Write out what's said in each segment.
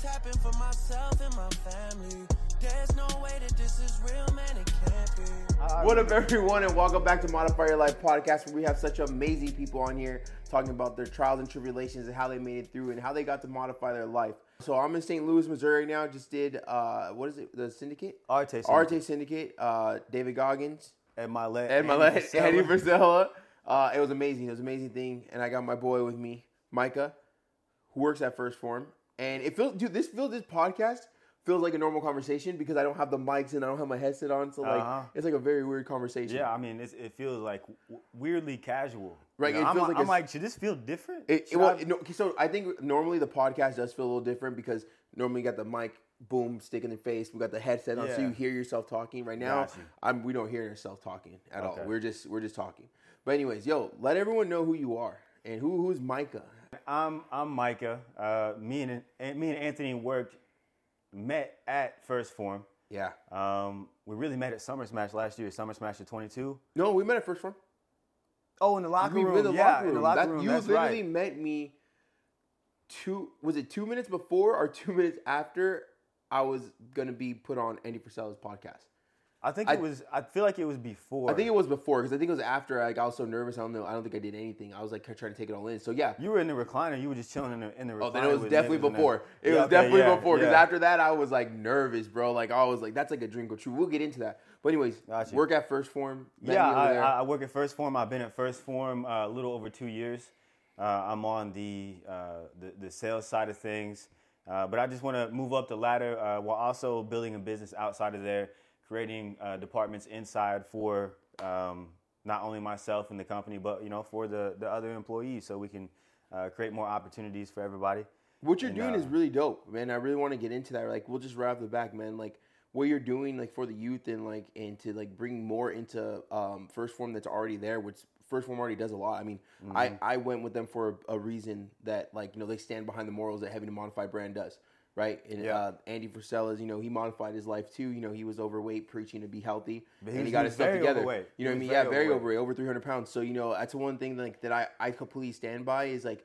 this happen for myself and my family. There's no way that this is real, man. It can't be. What up, everyone, and welcome back to Modify Your Life podcast, where we have such amazing people on here talking about their trials and tribulations and how they made it through and how they got to modify their life. So I'm in St. Louis, Missouri now. Just did uh, what is it? The Syndicate. Arete Syndicate. Arete Syndicate. Uh, David Goggins, Ed Mylett. Ed Mylett, Andy Frisella. Uh, it was amazing. It was an amazing thing, and I got my boy with me, Micah, who works at First Form, and it feels, dude, this feels this podcast feels like a normal conversation because I don't have the mics and I don't have my headset on, so like Uh-huh. it's like a very weird conversation. Yeah, I mean, it's, it feels like weirdly casual. Right, You know, it I'm, like, I'm like, should this feel different? It, it, well, I- no, so I think normally the podcast does feel a little different because normally you got the mic boom stick in the face. We got the headset on, so you hear yourself talking. Right now. I'm we don't hear ourselves talking at all. We're just we're just talking. But anyways, yo, let everyone know who you are and who who's Micah. I'm I'm Micah. Uh, me and and me and Anthony worked met at First Form. Yeah. Um, we really met at Summer Smash last year. Summer Smash at 22. No, we met at first form. Oh, in the locker we room. the yeah, locker room. in the locker That- room. you That's literally right. met me. Two was it two minutes before or two minutes after I was gonna be put on Andy Frisella's podcast? I think I- it was. I feel like it was before. I think it was before because I think it was after like, I was so nervous. I don't know. I don't think I did anything. I was like trying to take it all in. So yeah. you were in the recliner. You were just chilling in the in the recliner. Oh, then it was definitely before. It Yeah, was definitely yeah, before because yeah. after that I was like nervous, bro. Like I was like, that's like a drink or two. We'll get into that. But anyways, Got you. work at First Form. Yeah, I. I I work at First Form. I've been at First Form uh, a little over two years. Uh, I'm on the, uh, the the sales side of things, uh, but I just want to move up the ladder uh, while also building a business outside of there, creating uh, departments inside for um, not only myself and the company, but you know for the the other employees, so we can uh, create more opportunities for everybody. What you're And, doing uh, is really dope, man. I really want to get into that. Like, we'll just off the back, man. Like, what you're doing, like for the youth, and like, and to like bring more into um, First Form that's already there, which First Form already does a lot. I mean, I Mm-hmm. I went with them for a, a reason that like you know they stand behind the morals that Heavy to Modified brand does, right? And Yeah. uh, Andy Frisella's, you know, he modified his life too. You know, he was overweight, preaching to be healthy, he and he got his stuff together. overweight. You know what I mean? was Yeah, very very overweight. overweight, over 300 pounds. So you know, that's one thing like that I I completely stand by is like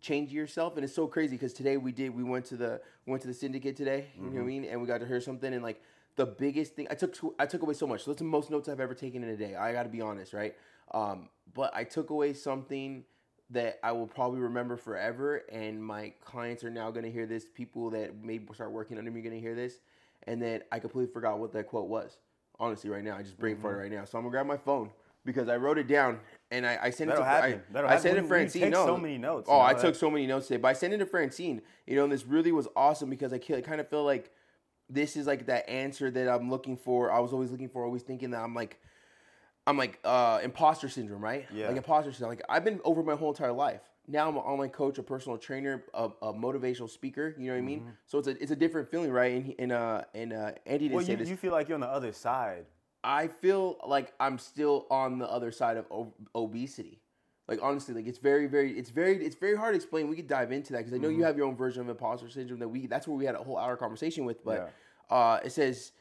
change yourself and it's so crazy because today we did we went to the we went to the syndicate today you know what i mean and we got to hear something and like the biggest thing i took i took away so much so that's the most notes i've ever taken in a day i gotta be honest right um, but i took away something that i will probably remember forever and my clients are now going to hear this people that maybe start working under me going to hear this and then i completely forgot what that quote was. Honestly right now i just brain farted mm-hmm. right now. So i'm gonna grab my phone because i wrote it down and i, I sent That'll it to happen. I, That'll I happen. sent it to francine. take no. so many notes, oh i that- took so many notes today but i sent it to francine. You know and this really was awesome because i kind of feel like this is like that answer that i'm looking for i was always looking for always thinking that i'm like i'm like uh imposter syndrome right Yeah. like imposter syndrome like i've been over my whole entire life now i'm an online coach a personal trainer a, a motivational speaker you know what i mean so it's a, it's a different feeling right and, and uh and uh andy didn't Mm-hmm. Well, say you, this you feel like you're on the other side. I feel like I'm still on the other side of ob- obesity. Like honestly, like it's very, very, it's very, it's very hard to explain. We could dive into that because I know Mm-hmm. you have your own version of imposter syndrome that we. That's where we had a whole hour conversation with. But uh, it says,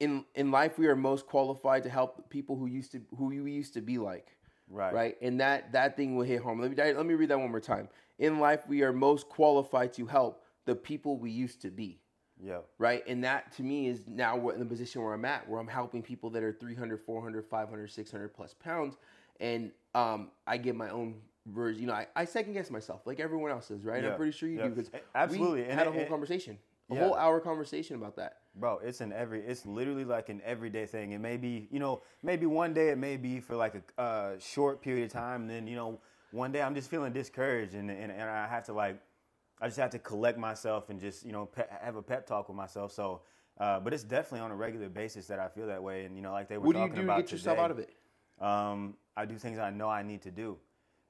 in in life we are most qualified to help people who used to who we used to be like. Right. Right. And that that thing will hit home. Let me let me read that one more time. In life we are most qualified to help the people we used to be Yeah. right and that to me is now what in the position where i'm at where i'm helping people that are 300 400 500 600 plus pounds and um, i get my own version you know i, I second guess myself like everyone else does right Yeah, i'm pretty sure you yeah. do because absolutely, we and had a whole conversation a Yeah. whole hour conversation about that Bro, it's an every. It's literally like an everyday thing. It may be, you know, maybe one day it may be for like a uh, short period of time. And then, you know, one day I'm just feeling discouraged, and, and and I have to like, I just have to collect myself and just, you know, pe- have a pep talk with myself. So, uh, but it's definitely on a regular basis that I feel that way. And you know, like they were what do you talking do to about get yourself today, out of it Um, I do things I know I need to do.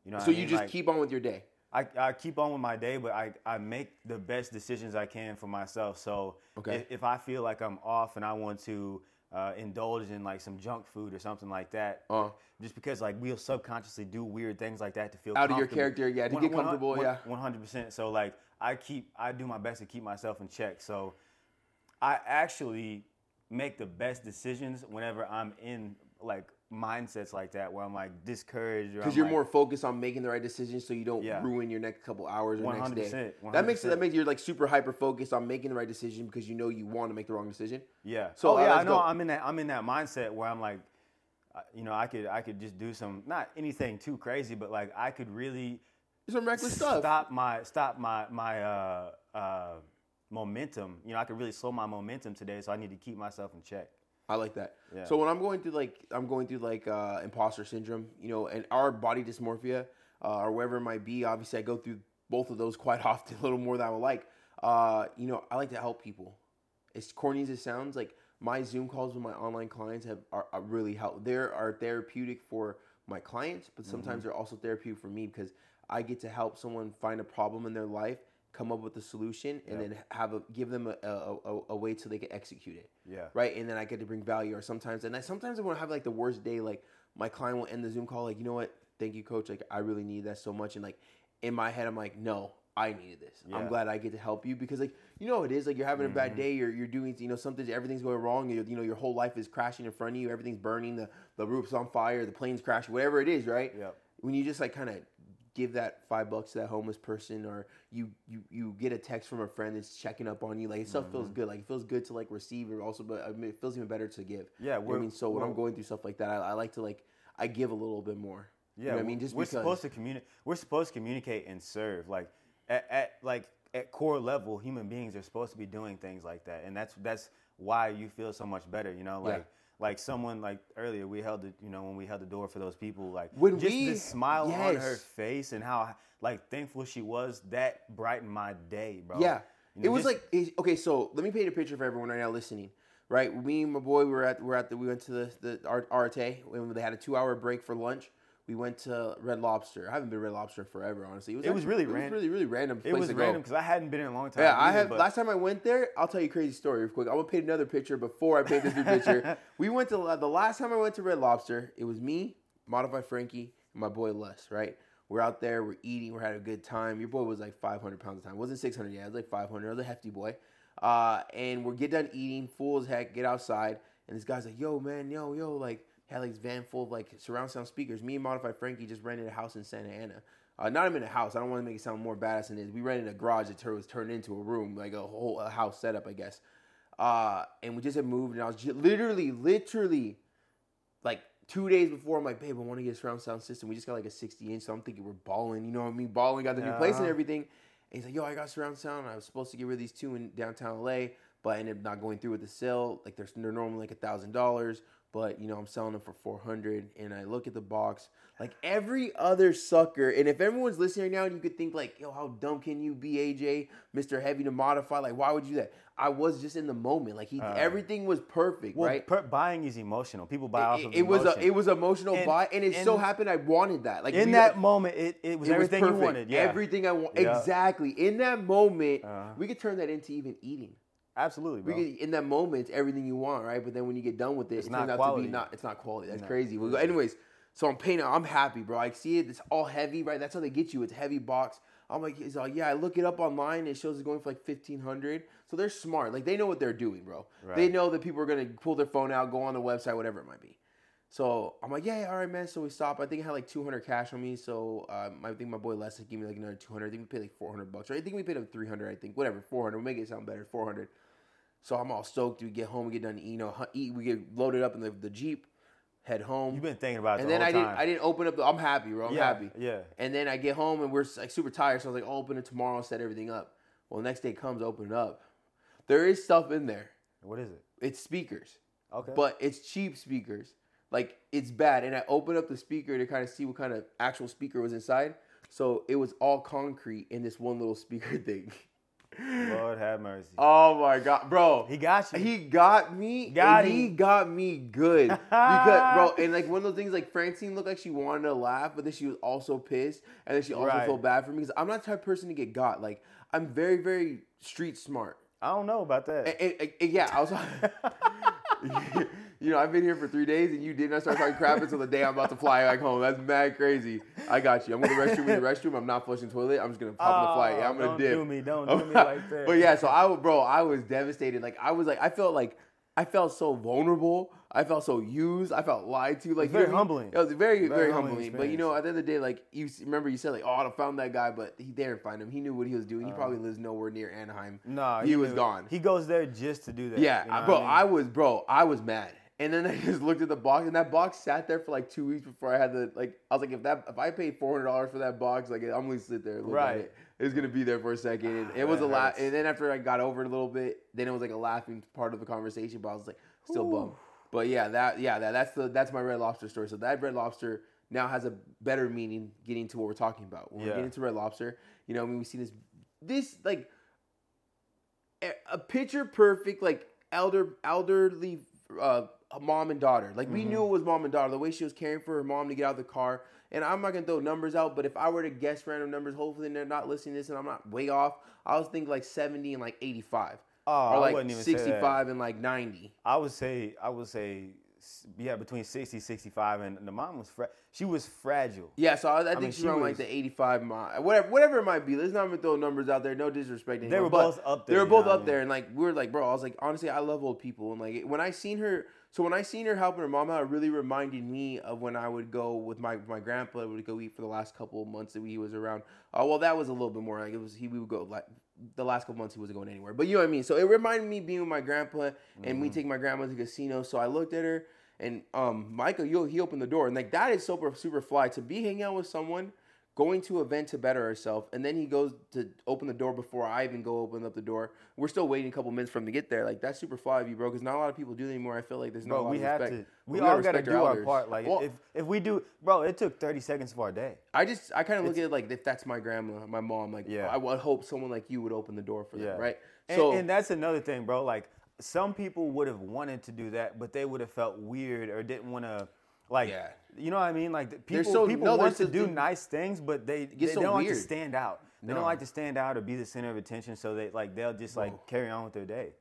You know, so I you mean? just Like, keep on with your day I, I keep on with my day, but I, I make the best decisions I can for myself. So Okay. if, if I feel like I'm off and I want to uh, indulge in like some junk food or something like that, Uh. just because like we'll subconsciously do weird things like that to feel Out of your character, yeah, to get comfortable, one- yeah. 100%. So like I keep, I do my best to keep myself in check. So I actually make the best decisions whenever I'm in like mindsets like that where I'm like discouraged. Because you're more focused on making the right decisions, so you don't Yeah. ruin your next couple hours or next day. 100%, That makes 100%. that makes you're like super hyper focused on making the right decision because you know you want to make the wrong decision. Yeah. So, uh, yeah, I know go. I'm in that I'm in that mindset where I'm like, you know, I could I could just do some not anything too crazy, but like I could really Some reckless stuff. stop my stop my my uh, uh, momentum. You know, I could really slow my momentum today, so I need to keep myself in check. I like that. Yeah. So when I'm going through like I'm going through like uh, imposter syndrome, you know, and our body dysmorphia, uh, or whatever it might be. Obviously, I go through both of those quite often, a little more than I would like. Uh, you know, I like to help people. As corny as it sounds, like my Zoom calls with my online clients have are, are really help. They are therapeutic for my clients, but sometimes they're also therapeutic for me because I get to help someone find a problem in their life, come up with a solution, and then have a give them a, a, a, a way so they can execute it Yeah. right? And then I get to bring value. Or sometimes, and I sometimes I want to have like the worst day. Like my client will end the Zoom call, like, you know what? Thank you, coach. Like I really need that so much. And like in my head, I'm like, no, I needed this. I'm glad I get to help you because like you know it is. Like you're having a bad mm-hmm. day. You're you're doing you know something. Everything's going wrong. You you know your whole life is crashing in front of you. Everything's burning. The the roof's on fire. The plane's crashing. Whatever it is, right? Yep. When you just like kind of give that five bucks to that homeless person or you you you get a text from a friend that's checking up on you like it stuff feels Mm-hmm. good like it feels good to like receive or also but I mean, it feels even better to give Yeah, You know I mean so when i'm going through stuff like that i, I like to like i give a little bit more Yeah, you know i mean just we're because supposed to communicate. We're supposed to communicate and serve. Like at, at like at core level, human beings are supposed to be doing things like that, and that's that's why you feel so much better. You know, Yeah. Like someone like earlier we held the you know when we held the door for those people like When just we- the smile on her face and how like thankful she was that brightened my day, bro. Yeah. You it was just- like okay, so let me paint a picture for everyone right now listening. Right, me and my boy we were at we're at the we went to the the RTA when they had a two hour break for lunch. We went to Red Lobster. I haven't been to Red Lobster forever, honestly. It was actually- really it was really really random. it was random because I hadn't been in a long time. Yeah, I have. but- Last time I went there, I'll tell you a crazy story real quick. I'm gonna paint another picture before I paint this new picture. We went to the last time I went to Red Lobster. It was me, Modified Frankie, and my boy Les. Right, we're out there, we're eating, we're having a good time. Your boy was like 500 pounds at the time. It wasn't 600 yet. It was like 500. I was a hefty boy. Uh, and we're get done eating, full as heck. Get outside, and this guy's like, "Yo, man, yo, yo, like." Had like this van full of like surround sound speakers. Me and Modified Frankie just rented a house in Santa Ana. Uh, not even a house. I don't want to make it sound more badass than it is. We rented a garage that was turned into a room, like a whole a house setup, I guess. Uh, and we just had moved, and I was ju- literally, literally, like two days before, I'm like, babe, I want to get a surround sound system. We just got like a 60 inch, so I'm thinking we're balling. You know what I mean? Balling, got the new place and everything. And he's like, yo, I got surround sound. I was supposed to get rid of these two in downtown LA, but I ended up not going through with the sale. Like they're, they're normally like a thousand dollars, but you know I'm selling them for four hundred. And I look at the box, like every other sucker. And if everyone's listening right now, and you could think like, yo, how dumb can you be, AJ, Mister Heavy to modify? Like, why would you do that? I was just in the moment. Like he, everything was perfect, well, right? per- buying is emotional. People buy off it, of it was a it was emotional And- buy, and it so happened I wanted that. Like in we- that moment. It, it was it everything was you wanted. Yeah, Everything I want. Yeah. Exactly. In that moment, Uh-huh. we could turn that into even eating. Absolutely, bro. could, in that moment, everything you want, right? But then when you get done with it, It's it not turns out to quality. be not. It's not quality. That's No. crazy. We go, anyways, so I'm painting. I'm happy, bro. I see it. It's all heavy, right? That's how they get you. It's a heavy box. I'm like, like, yeah. I look it up online. It shows it's going for like fifteen hundred. So they're smart. Like they know what they're doing, bro. They know that people are gonna pull their phone out, go on the website, whatever it might be. So I'm like, yeah, yeah, all right, man. So we stop. I think I had like 200 cash on me. So um, I think my boy Les gave me like another 200. I think we paid like 400 bucks. Right? I think we paid him 300. I think whatever, 400. We'll make it sound better. 400. So I'm all stoked. We get home. We get done. You uh, know, eat. We get loaded up in the, the jeep, head home. You've been thinking about it and the then I didn't. I didn't open up. The, I'm happy, bro. I'm Yeah, happy. yeah. And then I get home and we're like super tired. So I was like, I'll open it tomorrow. Set everything up. Well, the next day comes, open it up. There is stuff in there. What is it? It's speakers Okay. but it's cheap speakers. Like it's bad. And I opened up the speaker to kind of see what kind of actual speaker was inside. So it was all concrete in this one little speaker thing. Lord have mercy. Oh my god, bro. he got you. He got me. Got and he got me good because, bro, and like one of those things, like Francine looked like she wanted to laugh, but then she was also pissed, and then she also Right. felt bad for me because I'm not the type of person to get got. Like I'm very, very street smart. I don't know about that. And- and- and- yeah, I was. you know, I've been here for three days, and you did not start talking crap until the day I'm about to fly back home. That's mad crazy. I got you. I'm going to restroom in the restroom. I'm not flushing toilet. I'm just gonna pop in the flight. Yeah, I'm gonna Oh, don't dip. do me, don't do me like that. But yeah, so I bro, I was devastated. Like I was like, I felt like I felt so vulnerable. I felt so used. I felt lied to. Like It's very you know what I mean? humbling. It was very, very, humbling humbling. But you know, at the end of the day, like you remember, you said like, "Oh, I found that guy," but he didn't find him. He knew what he was doing. He uh-huh. probably lives nowhere near Anaheim. No, he, was knew- gone. He goes there just to do that. yeah, you know bro, mean? I, was, bro, I was mad. And then I just looked at the box, and that box sat there for like two weeks before I had to like. I was like, if that if I paid four hundred dollars for that box, like I'm gonna sit there, look Right. At it. It's gonna be there for a second. And it was a laugh. hurts. And then after I got over it a little bit, then it was like a laughing part of the conversation. But I was like, still bummed. But yeah, that yeah, that that's the that's my Red Lobster story. So that Red Lobster now has a better meaning getting to what we're talking about. When Yeah. we're getting to Red Lobster, you know, when we see this this like a, a picture perfect like elder elderly uh mom and daughter. Like we knew mm-hmm. it was mom and daughter. The way she was caring for her mom to get out of the car. And I'm not gonna throw numbers out, but if I were to guess random numbers, hopefully they're not listening to this and I'm not way off. I was thinking like 70 and like 85. Oh, or like wouldn't even say 65 and like 90. I would say I would say yeah between 60 65 and the mom was fra- she was fragile. Yeah, so I, I think mean, she's she around was- like the 85 mom, whatever, whatever it might be. Let's not even throw numbers out there. No disrespect. They were both up there, They were both I up mean? there, and like we were like, bro, I was like, honestly, I love old people, and like when I seen her, so when I seen her helping her mom out, it really reminded me of when I would go with my my grandpa. Would go eat for the last couple of months that he was around. Uh, well, that was a little bit more like it was. He we would go like the last couple months he wasn't going anywhere, but you know what I mean. So it reminded me being with my grandpa and Mm-hmm. me taking my grandma to the casino. So I looked at her. And um, Michael, he opened the door, and like that is super super fly to be hanging out with someone, going to event to better herself, and then he goes to open the door before I even go open up the door. We're still waiting a couple minutes for him to get there. Like that's super fly of you, bro, because not a lot of people do that anymore. I feel like there's not a Bro, we have respect. to. We, gotta all got to do our elders. part. Like Well, if if we do, bro, it took 30 seconds of our day. I just I kind of look at it like if that's my grandma, my mom, like Yeah. I would hope someone like you would open the door for them, Yeah. right? And, So and that's another thing, bro. Like some people would have wanted to do that, but they would have felt weird or didn't want to. Like, Yeah. you know what I mean? Like people, so- people no, want to do nice things, but they, they, so don't like to stand out. They No. don't like to stand out or be the center of attention, so they like they'll just like carry on with their day.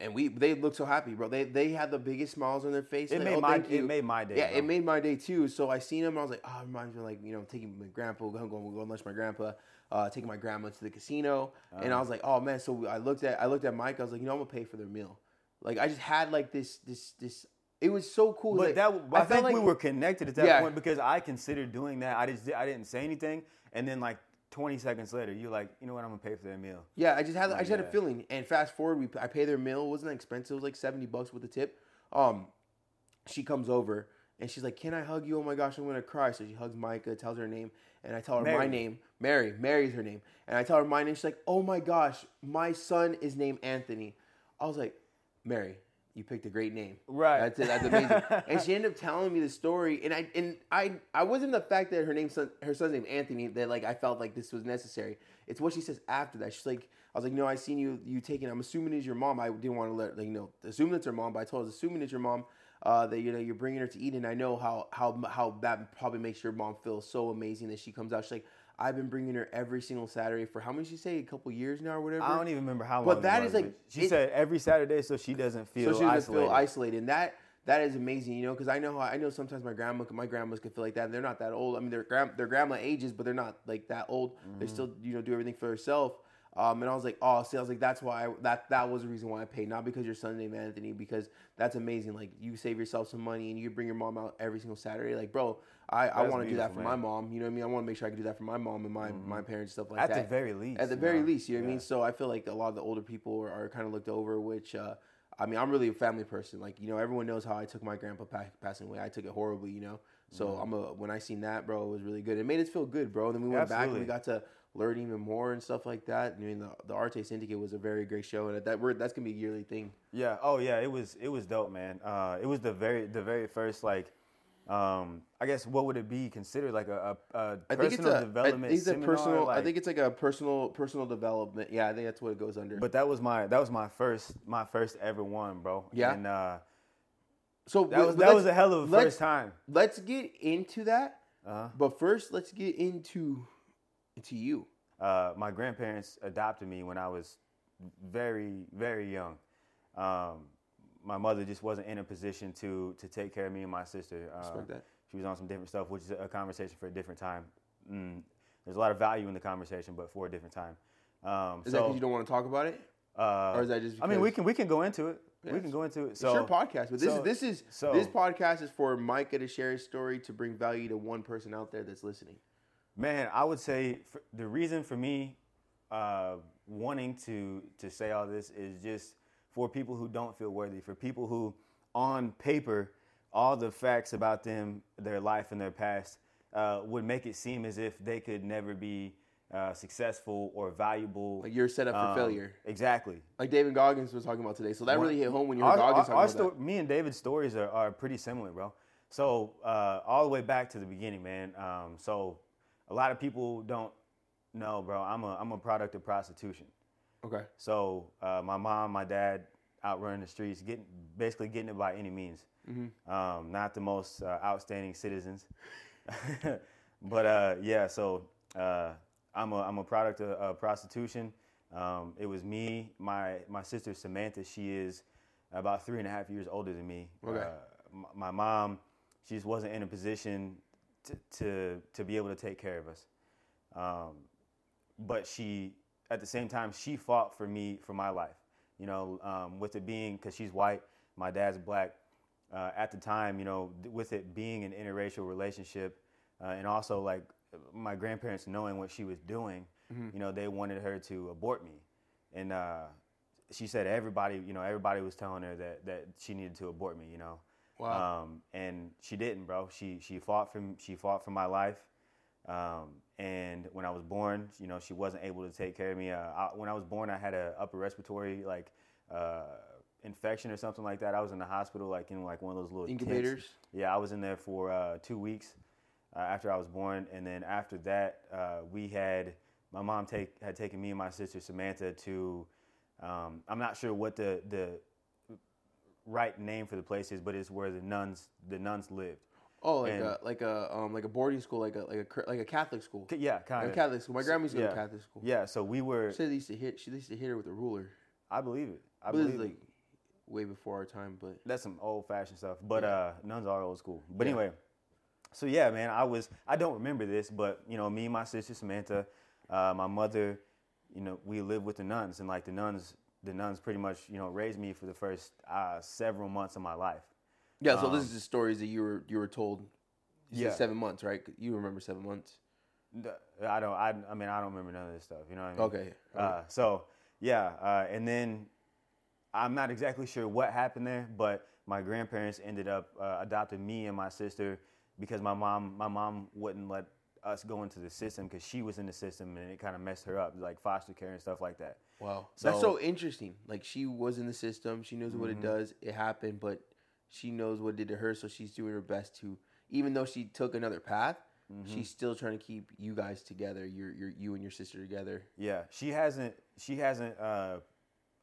and we they look so happy, bro. They they had the biggest smiles on their face. It Like, made oh, my it made my day. Yeah, bro. it made my day too. So I seen him. I was like, oh, it reminds me of like you know taking my grandpa, going going lunch with my grandpa, uh, taking my grandma to the casino, and Uh-huh. I was like, oh man. So I looked at I looked at Mike. I was like, you know, I'm gonna pay for their meal. Like I just had like this this this. It was so cool. But like, that I, felt think we were connected at that Yeah. point because I considered doing that. I just I didn't say anything, and then like 20 seconds later, you're like, you know what? I'm gonna pay for their meal. Yeah, I just had I just had a feeling. And fast forward, we I pay their meal. It wasn't expensive. It was like seventy bucks with the tip. Um, she comes over and she's like, "Can I hug you? Oh my gosh, I'm gonna cry." So she hugs Micah, tells her her name, and I tell her my name, Mary. Mary's her name, and I tell her my name. She's like, "Oh my gosh, my son is named Anthony." I was like, "Mary, you picked a great name. Right. That's it. That's amazing." and she ended up telling me the story, and I and I I wasn't the fact that her name son her son's name Anthony that like I felt like this was necessary. It's what she says after that. She's like, I was like, no, I seen you you taking. I'm assuming it's your mom. I didn't want to let like you know assume it's her mom, but I told her assuming it's your mom. Uh, that you know you're bringing her to eat, and I know how how how that probably makes your mom feel so amazing that she comes out. She's like, I've been bringing her every single Saturday for how many? She say a couple years now or whatever. I don't even remember how long. But that is, like, she it- said every Saturday, so she doesn't feel so she doesn't isolated. feel isolated. And that that is amazing, you know, because I know how I know sometimes my grandma, my grandmas can feel like that. And They're not that old. I mean, their grand their grandma ages, but they're not like that old. They Mm-hmm. still you know do everything for herself. Um, and I was like, oh, see, I was like, that's why I, that that was the reason why I paid, not because your son's name Anthony, because that's amazing. Like you save yourself some money and you bring your mom out every single Saturday. Like, bro, I, I want to do that for beautiful, my mom. You know what I mean? I want to make sure I can do that for my mom and my my parents stuff like At that. At the very least, At the very know? least, you know what I mean. So I feel like a lot of the older people are, are kind of looked over, which. Uh, I mean, I'm really a family person. Like, you know, everyone knows how I took my grandpa pa- passing away. I took it horribly, you know. So Mm-hmm. I'm a when I seen that, bro, it was really good. It made us feel good, bro. And then we went back and we got to learn even more and stuff like that. I mean, the the Arete Syndicate was a very great show, and that we're, that's gonna be a yearly thing. Yeah. Oh yeah. It was it was dope, man. Uh, it was the very the very first like, um, I guess what would it be considered like a, a, a I think it's personal a, I development think it's a seminar? personal. I think it's like a personal personal development. Yeah, I think that's what it goes under. But that was my that was my first my first ever one, bro. Yeah? And uh, so that was that was a hell of a first time. Let's get into that. Uh-huh. But first, let's get into into you. Uh, my grandparents adopted me when I was very, very young. Um, my mother just wasn't in a position to to take care of me and my sister. Uh, Respect that. She was on some different stuff, which is a conversation for a different time. Mm, there's a lot of value in the conversation, but for a different time. Um, Is so, that because you don't want to talk about it? uh, or is that just I mean, we can we can go into it. we can go into it. It's your podcast, but this so- is this is so- this podcast is for Micah to share his story to bring value to one person out there that's listening. Man, I would say for, the reason for me uh, wanting to to say all this is just for people who don't feel worthy, for people who, on paper, all the facts about them, their life, and their past uh, would make it seem as if they could never be uh, successful or valuable. Like you're set up for Um, failure, Exactly. like David Goggins was talking about today. So that really hit home when you our, heard Goggins our- talking our about sto- Me and David's stories are, are pretty similar, bro. So uh, all the way back to the beginning, man. Um, so a lot of people don't know, bro. I'm a I'm a product of prostitution. Okay. So uh, my mom, my dad, out running the streets, getting basically getting it by any means. Mm-hmm. Um, not the most uh, outstanding citizens, but uh, yeah. So uh, I'm a I'm a product of prostitution. Um, it was me, my my sister Samantha. She is about three and a half years older than me. Okay. Uh, m- my mom, she just wasn't in a position to to, to be able to take care of us. Um, but she at the same time she fought for me for my life. You know um, with it being because she's white my dad's black uh, at the time you know with it being an interracial relationship uh, and also like my grandparents knowing what she was doing you know they wanted her to abort me. And uh, she said everybody you know everybody was telling her that that she needed to abort me you know Wow. um, and she didn't bro she she fought for she fought for my life um, and when I was born, you know, she wasn't able to take care of me. Uh, I, when I was born, I had a upper respiratory like uh, infection or something like that. I was in the hospital, like in like one of those little tents. Incubators? Yeah, I was in there for uh, two weeks uh, after I was born, and then after that, uh, we had my mom take had taken me and my sister Samantha to. Um, I'm not sure what the the right name for the place is, but it's where the nuns the nuns lived. Oh, like And- a like a um like a boarding school, like a like a like a Catholic school. Yeah, Like kind a of. Catholic school. My grandma used to go yeah. to Catholic school. Yeah, so we were. She used to hit. She used to hit her with a ruler. I believe it. I believe it. like way before our time, but That's some old fashioned stuff. But Yeah. uh, nuns are old school. But Yeah. anyway, so yeah, man, I was. I don't remember this, but you know, me and my sister Samantha, uh, my mother, you know, we lived with the nuns, and like the nuns, the nuns pretty much, you know, raised me for the first uh, several months of my life. yeah. So this Um, is the stories that you were you were told. Yeah. seven months, right? You remember seven months? I don't. I, I mean, I don't remember none of this stuff. You know what I mean? Okay. Uh, so yeah, uh, and then I'm not exactly sure what happened there, but my grandparents ended up uh, adopting me and my sister because my mom my mom wouldn't let us going to the system because she was in the system and it kind of messed her up, like foster care and stuff like that. Wow. That's So- so interesting. Like she was in the system. She knows what it does. It happened, but she knows what it did to her, so she's doing her best to even though she took another path, she's still trying to keep you guys together, your your you and your sister together. Yeah, she hasn't she hasn't uh,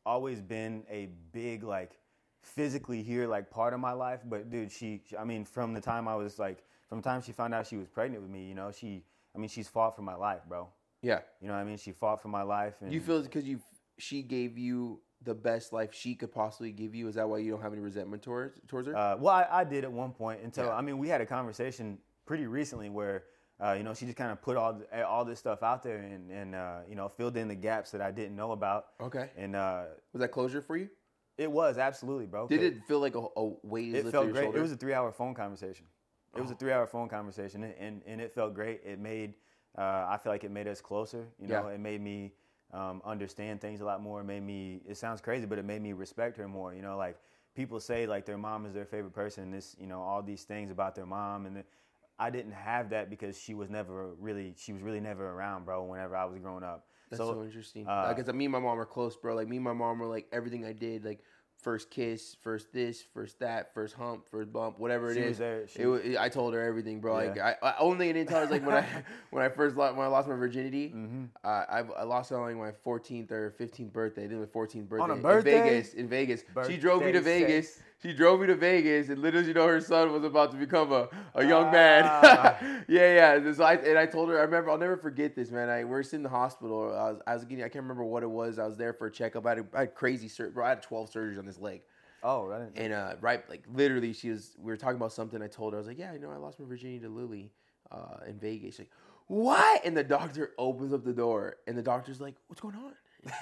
always been a big like physically here like part of my life, but dude, she I mean from the time I was like from the time she found out she was pregnant with me, you know, she I mean she's fought for my life, bro. Yeah. You know what I mean? She fought for my life and you feel it's because you she gave you the best life she could possibly give you? Is that why you don't have any resentment towards towards her? Uh, well, I, I did at one point until Yeah. I mean we had a conversation pretty recently where uh, you know she just kind of put all all this stuff out there and and uh, you know filled in the gaps that I didn't know about. okay. And uh, Was that closure for you? it was absolutely, bro. Did it feel like a, a weight It felt great. shoulder? It was a three-hour phone conversation. It was a three-hour phone conversation, and, and it felt great. It made uh, I feel like it made us closer. You know, Yeah. it made me um, understand things a lot more. It made me. It sounds crazy, but it made me respect her more. You know, like people say like their mom is their favorite person. And this, you know, all these things about their mom, and the, I didn't have that because she was never really. She was really never around, bro. Whenever I was growing up. That's so, interesting. uh, Because me and my mom are close, bro. Like me and my mom were like everything I did, like first kiss, first this, first that, first hump, first bump, whatever it She is. was there. She- it, wa- I told her everything, bro. Like I, I only thing I didn't tell her is like when I when I first lost when I lost my virginity, Mm-hmm. uh, I I lost it on like my 14th or 15th birthday. I did my 14th birthday On a birthday? in? Vegas. In Vegas, she drove me to Vegas. sex. She drove me to Vegas, and little you know, her son was about to become a, a young man. Ah. yeah, yeah. So I, and I told her, I remember, I'll never forget this, man. I we were sitting in the hospital. I was, I was getting, I can't remember what it was. I was there for a checkup. I had, I had crazy surgery. Bro, I had 12 surgeries on this leg. Oh, right. And uh, right, like literally, she was. We were talking about something. I told her, I was like, "Yeah, you know, I lost my virginity to Lily uh, in Vegas." She's like, "What?" And the doctor opens up the door, and the doctor's like, "What's going on?"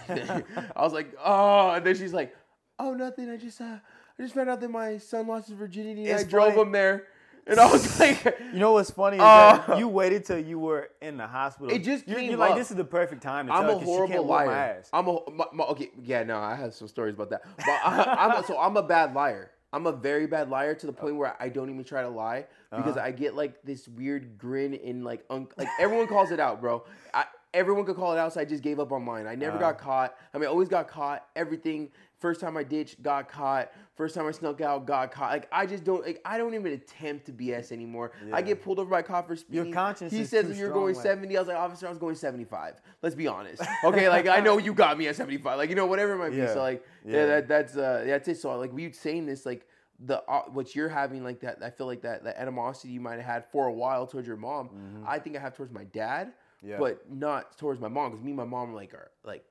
I was like, "Oh," and then she's like, "Oh, nothing. I just uh, I just found out that my son lost his virginity, and It's I drove funny. him there." And I was like, You know what's funny is Uh, that you waited till you were in the hospital. It just you're, came you're like, up. this is the perfect time to I'm tell a 'cause she horrible can't whoop my liar. ass. I'm a my, my- okay. Yeah, no, I have some stories about that. But I, I'm a, so I'm a bad liar. I'm a very bad liar to the point where I don't even try to lie because Uh-huh. I get like this weird grin in like un- like everyone calls it out, bro. I, everyone could call it out, so I just gave up on mine. I never Uh-huh. got caught. I mean, I always got caught. Everything. First time I ditched, got caught. First time I snuck out, got caught. Like I just don't like I don't even attempt to BS anymore. I get pulled over by a cop for speeding. Your conscience He says too you're going like- 70. I was like, officer, I was going 75. Let's be honest. Okay, like I know you got me at 75. Like you know whatever it might be. Yeah. So like yeah, Yeah. that that's uh that's it. So like we saying this like the uh, what you're having like that I feel like that that animosity you might have had for a while towards your mom. I think I have towards my dad, Mm-hmm. Yeah. but not towards my mom because me and my mom like are like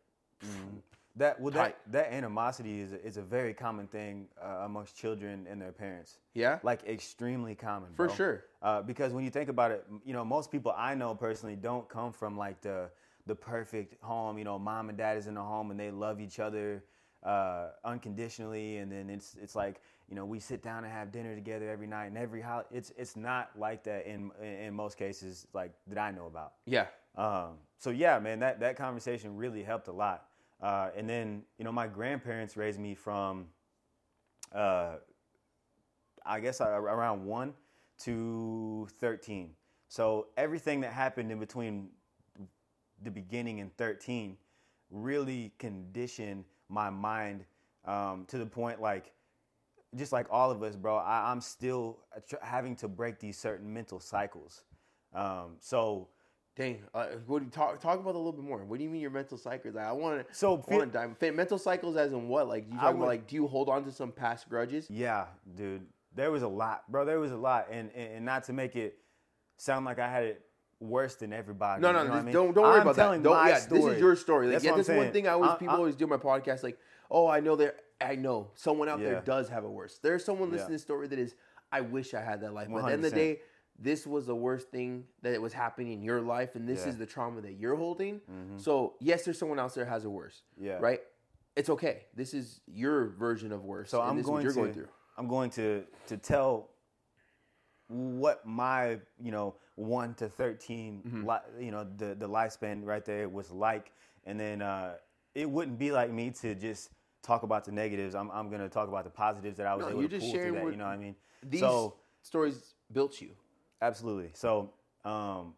That well, that, that animosity is a, is a very common thing uh, amongst children and their parents. yeah Like extremely common. For bro. sure. Uh, because when you think about it, you know, most people I know personally don't come from like the the perfect home. You know, mom and dad is in the home and they love each other uh, unconditionally, and then it's it's like you know we sit down and have dinner together every night and every how it's it's not like that in in most cases like that I know about. yeah Um, so yeah, man, that, that conversation really helped a lot. Uh, and then, you know, my grandparents raised me from, uh, I guess uh, around one to 13. So everything that happened in between the beginning and 13 really conditioned my mind um, to the point like, just like all of us, bro, I, I'm still having to break these certain mental cycles. Um, so, dang uh, what do you talk talk about a little bit more what do you mean your mental cycles I want to So feel- want to mental cycles as in what like you talking about like do you hold on to some past grudges Yeah, dude. There was a lot, bro. There was a lot, and and, and not to make it sound like I had it worse than everybody. No, no, you know what this- I mean? don't don't worry I'm about that. Don't, yeah, story. this is your story. Like, That's yeah, what I'm this is one thing I always I- people I- always do on my podcast. Like, oh, I know there. I know someone out Yeah. there does have it worse. There's someone Yeah. listening to this story that is, I wish I had that life. But at the end of the day, this was the worst thing that was happening in your life, and this Yeah. Mm-hmm. is the trauma that you're holding. So yes, there's someone else there has it worse. Yeah. Right. It's okay. This is your version of worse. So and I'm this is what going you're to going through. I'm going to to tell what my you know one to 13 Mm-hmm. li- you know the the lifespan right there was like, and then uh, it wouldn't be like me to just talk about the negatives. I'm I'm gonna talk about the positives that I was No, able you're to just pull through that. what- You know what I mean? These so stories built you. Absolutely. So, um,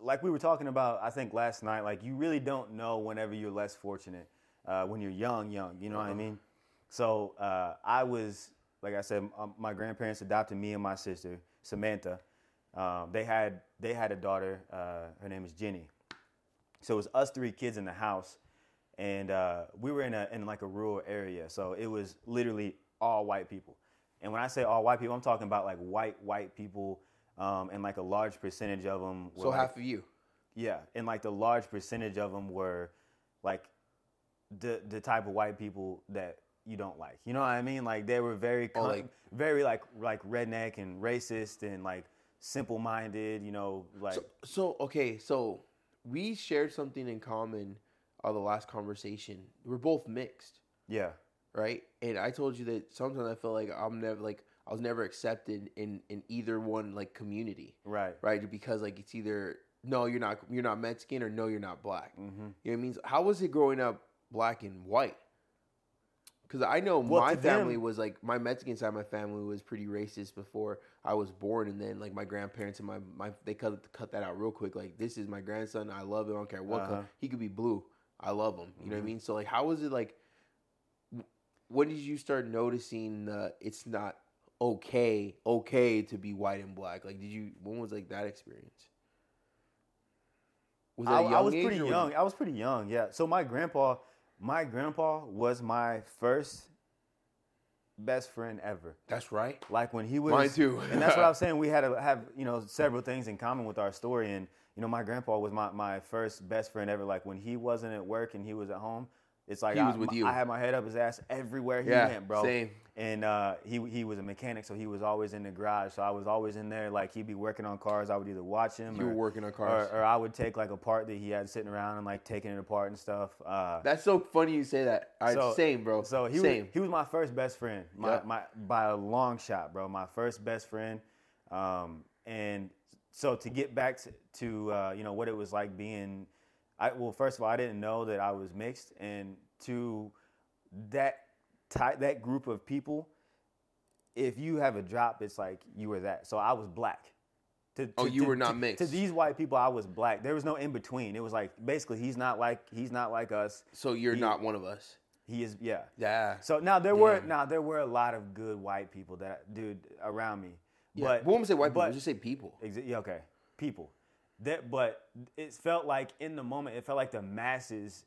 like we were talking about, I think last night, like you really don't know whenever you're less fortunate uh, when you're young, young. You know what I mean? So uh, I was, like I said, um, my grandparents adopted me and my sister Samantha. Um, they had they had a daughter. Uh, her name is Jenny. So it was us three kids in the house, and uh, we were in a in like a rural area. So it was literally all white people. And when I say all white people, I'm talking about like white white people, um, and like a large percentage of them. Were So like, half of you. yeah, and like the large percentage of them were like the the type of white people that you don't like. You know what I mean? Like they were very Oh, like- very like like redneck and racist and like simple minded. You know, like So, so okay, so we shared something in common on the last conversation. We're both mixed, yeah, right? And I told you that sometimes I feel like I'm never like I was never accepted in in either one like community, right. right? Because like it's either no, you're not you're not Mexican or no, you're not black. hmm You know what I mean? How was it growing up black and white? Because I know Well, my to them- family was like my Mexican side of my family was pretty racist before I was born, and then like my grandparents and my, my they cut cut that out real quick. Like this is my grandson, I love him. I don't care what Uh-huh. color he could be blue. I love him. You know what I Mhm. mean? So like, how was it like? When did you start noticing that it's not okay okay to be white and black? Like, did you? When was like that experience? Was I, I was pretty young. I was pretty young. Yeah. So my grandpa, my grandpa was my first best friend ever. That's right. Like when he was Mine too. and that's what I was saying. We had to have, you know, several things in common with our story. And, you know, my grandpa was my, my first best friend ever. Like when he wasn't at work and he was at home, It's like He I, was with my- you. I had my head up his ass everywhere he Yeah, went, bro. same. And uh, he he was a mechanic, so he was always in the garage. So I was always in there. Like he'd be working on cars. I would either watch him. You or, were working on cars. Or, or I would take like a part that he had sitting around and like taking it apart and stuff. Uh, That's so funny you say that. All right, so- same, bro. So he same. was he was my first best friend, my, Yep. my by a long shot, bro. My first best friend, um, and so to get back to, to uh, you know what it was like being, I well first of all I didn't know that I was mixed, and to that ty- that group of people, if you have a drop, it's like you were that. So I was black. To, Oh, you to- were not to- mixed. To these white people, I was black. There was no in between. It was like basically he's not like he's not like us. so you're he- not one of us. He is yeah. Yeah. So now there were now there were a lot of good white people that dude around me. Yeah. But we won't say white people. but- Just say people. Exa- yeah, okay, people. That, but it felt like in the moment, it felt like the masses.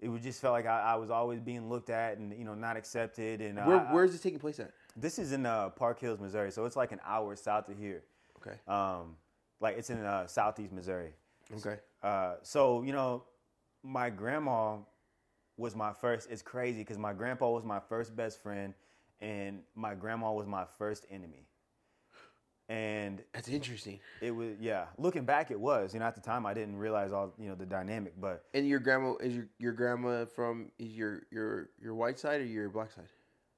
It would just felt like I, I was always being looked at and you know not accepted. And uh, Where, I- where's this taking place at? this is in uh, Park Hills, Missouri, so it's like an hour south of here. Okay. Um, like it's in uh, southeast Missouri. Okay. Uh, so you know, my grandma was my first. It's crazy because my grandpa was my first best friend, and my grandma was my first enemy. And That's interesting. it was yeah. Looking back, it was. You know, at the time, I didn't realize all you know the dynamic, but And your grandma is your your grandma from is your your your white side or your black side?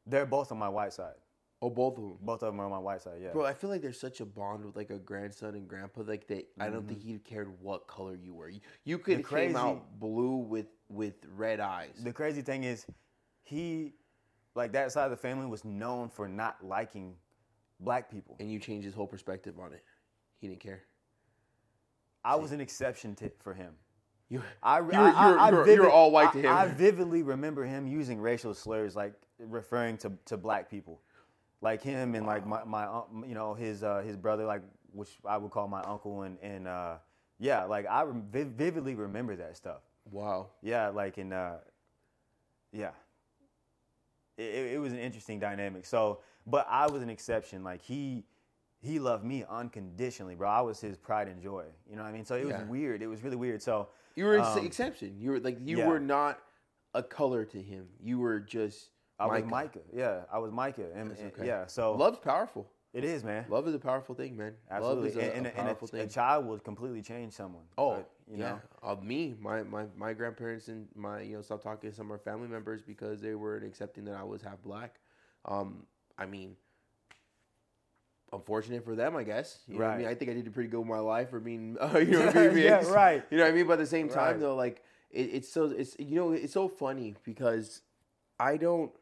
they're both on my white side. Oh, both of them. Both of them are on my white side. Yeah. Bro, I feel like there's such a bond with like a grandson and grandpa. Like they, I don't think Mm-hmm. he cared what color you were. You, you could came crazy- out blue with with red eyes. the crazy thing is, he, like that side of the family, was known for not liking black people. and you changed his whole perspective on it. He didn't care. I was an exception to, for him. You, I, you were, I- you were, I- I you were, you were all white to him. I vividly remember him using racial slurs, like referring to, to black people, like him and like my, my you know his uh, his brother, like which I would call my uncle, and and uh, yeah, like I vividly remember that stuff. wow. Yeah, like in uh, yeah, it, it, was an interesting dynamic. So, but I was an exception. Like he he loved me unconditionally, bro. I was his pride and joy. You know what I mean? So it was Yeah. weird. It was really weird. So You were an Um, exception. You were like you yeah. were not a color to him. You were just I was Micah. Micah. Yeah, I was Micah. And, That's and- yeah, so Love's powerful. it is, man. Love is a powerful thing, man. Absolutely. Love is a, and, a and, and a, a thing. child will completely change someone. Oh, you yeah. know, Of me, my, my my grandparents and my you know stopped talking to some of our family members because they weren't accepting that I was half black. Um, I mean, unfortunate for them, I guess. You know what I mean? Right. I think I did pretty good with my life for being, uh, you know, Yeah, right. You know what I mean? But at the same time, Right. though, like it, it's so it's you know it's so funny because I don't.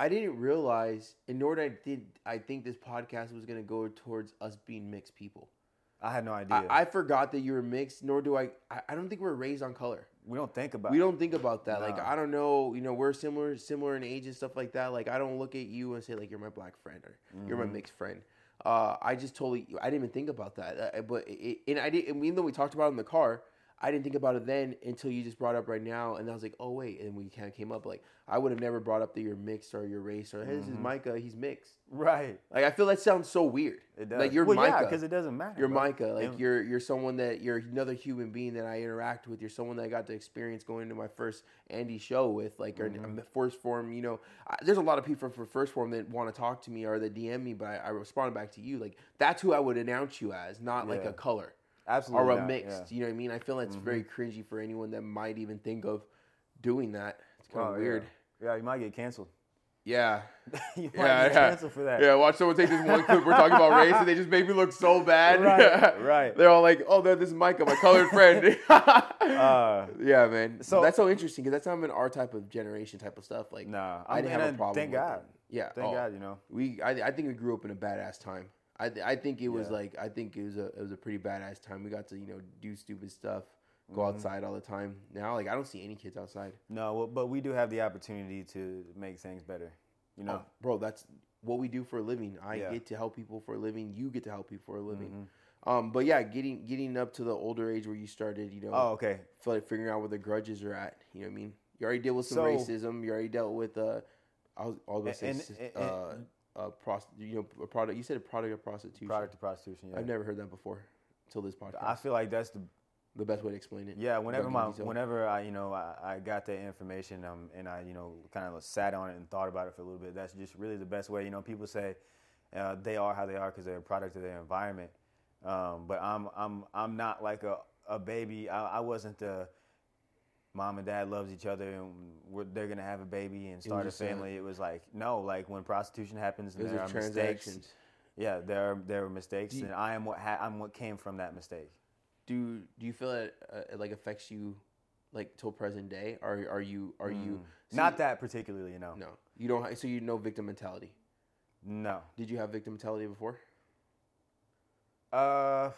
I didn't realize, and nor did I did I think this podcast was gonna go towards us being mixed people. I had no idea. I, I forgot that you were mixed. Nor do I, I. I don't think we're raised on color. we don't think about We don't think about that. Like I don't know. You know, we're similar, similar in age and stuff like that. Like I don't look at you and say like you're my black friend or you're Mm-hmm. my mixed friend. Uh, I just totally. I didn't even think about that. Uh, but it, and I didn't. And even though we talked about it in the car, I didn't think about it then until you just brought it up right now. And I was like, oh wait. And we kind of came up like I would have never brought up that you're mixed or your race or hey, this is Mm-hmm. Micah. He's mixed. Right. Like I feel that sounds so weird. It does. Like you're well, Micah. because it doesn't matter. You're bro. Micah. Like you're you're someone that you're another human being that I interact with. You're someone that I got to experience going to my first Andy show with. Like or Mm-hmm. first form. You know, I, there's a lot of people for first form that want to talk to me or that DM me, but I, I responded back to you. Like that's who I would announce you as, not like Yeah. a color Absolutely. or a not, mixed. yeah. Mm-hmm. You know what I mean? I feel that's very cringy for anyone that might even think of doing that. It's kind of Oh, weird. Yeah. yeah, you might get canceled. Yeah. you might Yeah, get canceled for that. Yeah, watch someone take this one clip. We're talking about race, and they just make me look so bad. Right, right. They're all like, "Oh, this is Micah, my colored friend." Uh, yeah, man. So that's so interesting because that's not even our type of generation type of stuff. Like, Nah, I didn't have a problem. thank with God. Yeah, Thank oh, God, you know. We, I, I think we grew up in a badass time. I, I think it was Yeah. like, I think it was a, it was a pretty badass time. We got to, you know, do stupid stuff, go Mm-hmm. outside all the time. Now, like, I don't see any kids outside. No, well, but we do have the opportunity to make things better. You know. Oh, bro, that's what we do for a living. I Yeah. get to help people for a living. You get to help people for a living. Mm-hmm. Um, but yeah, getting getting up to the older age where you started, you know, Oh, okay. feel like figuring out where the grudges are at. You know what I mean? You already dealt with some So- racism. You already dealt with uh, I was, I was to say And- and- uh, uh, prost- you know, a product. You said a product of prostitution. Product of prostitution. Yeah. I've never heard that before until this podcast. I feel like that's the The best way to explain it. Yeah, whenever my whenever I you know I, I got that information um, and I you know kind of sat on it and thought about it for a little bit. That's just really the best way. You know, people say uh, they are how they are because they're a product of their environment. Um, but I'm I'm I'm not like a a baby. I, I wasn't the mom and dad loves each other and they're gonna have a baby and start a family. It was like no, like when prostitution happens and there are are mistakes. Yeah, there are there were mistakes, you- and I am what ha- I'm what came from that mistake. Do do you feel that uh, it like affects you, like till present day? Are are you are you see- Not that particularly, you know. No, you don't. So you know victim mentality. No. Did you have victim mentality before? Uh,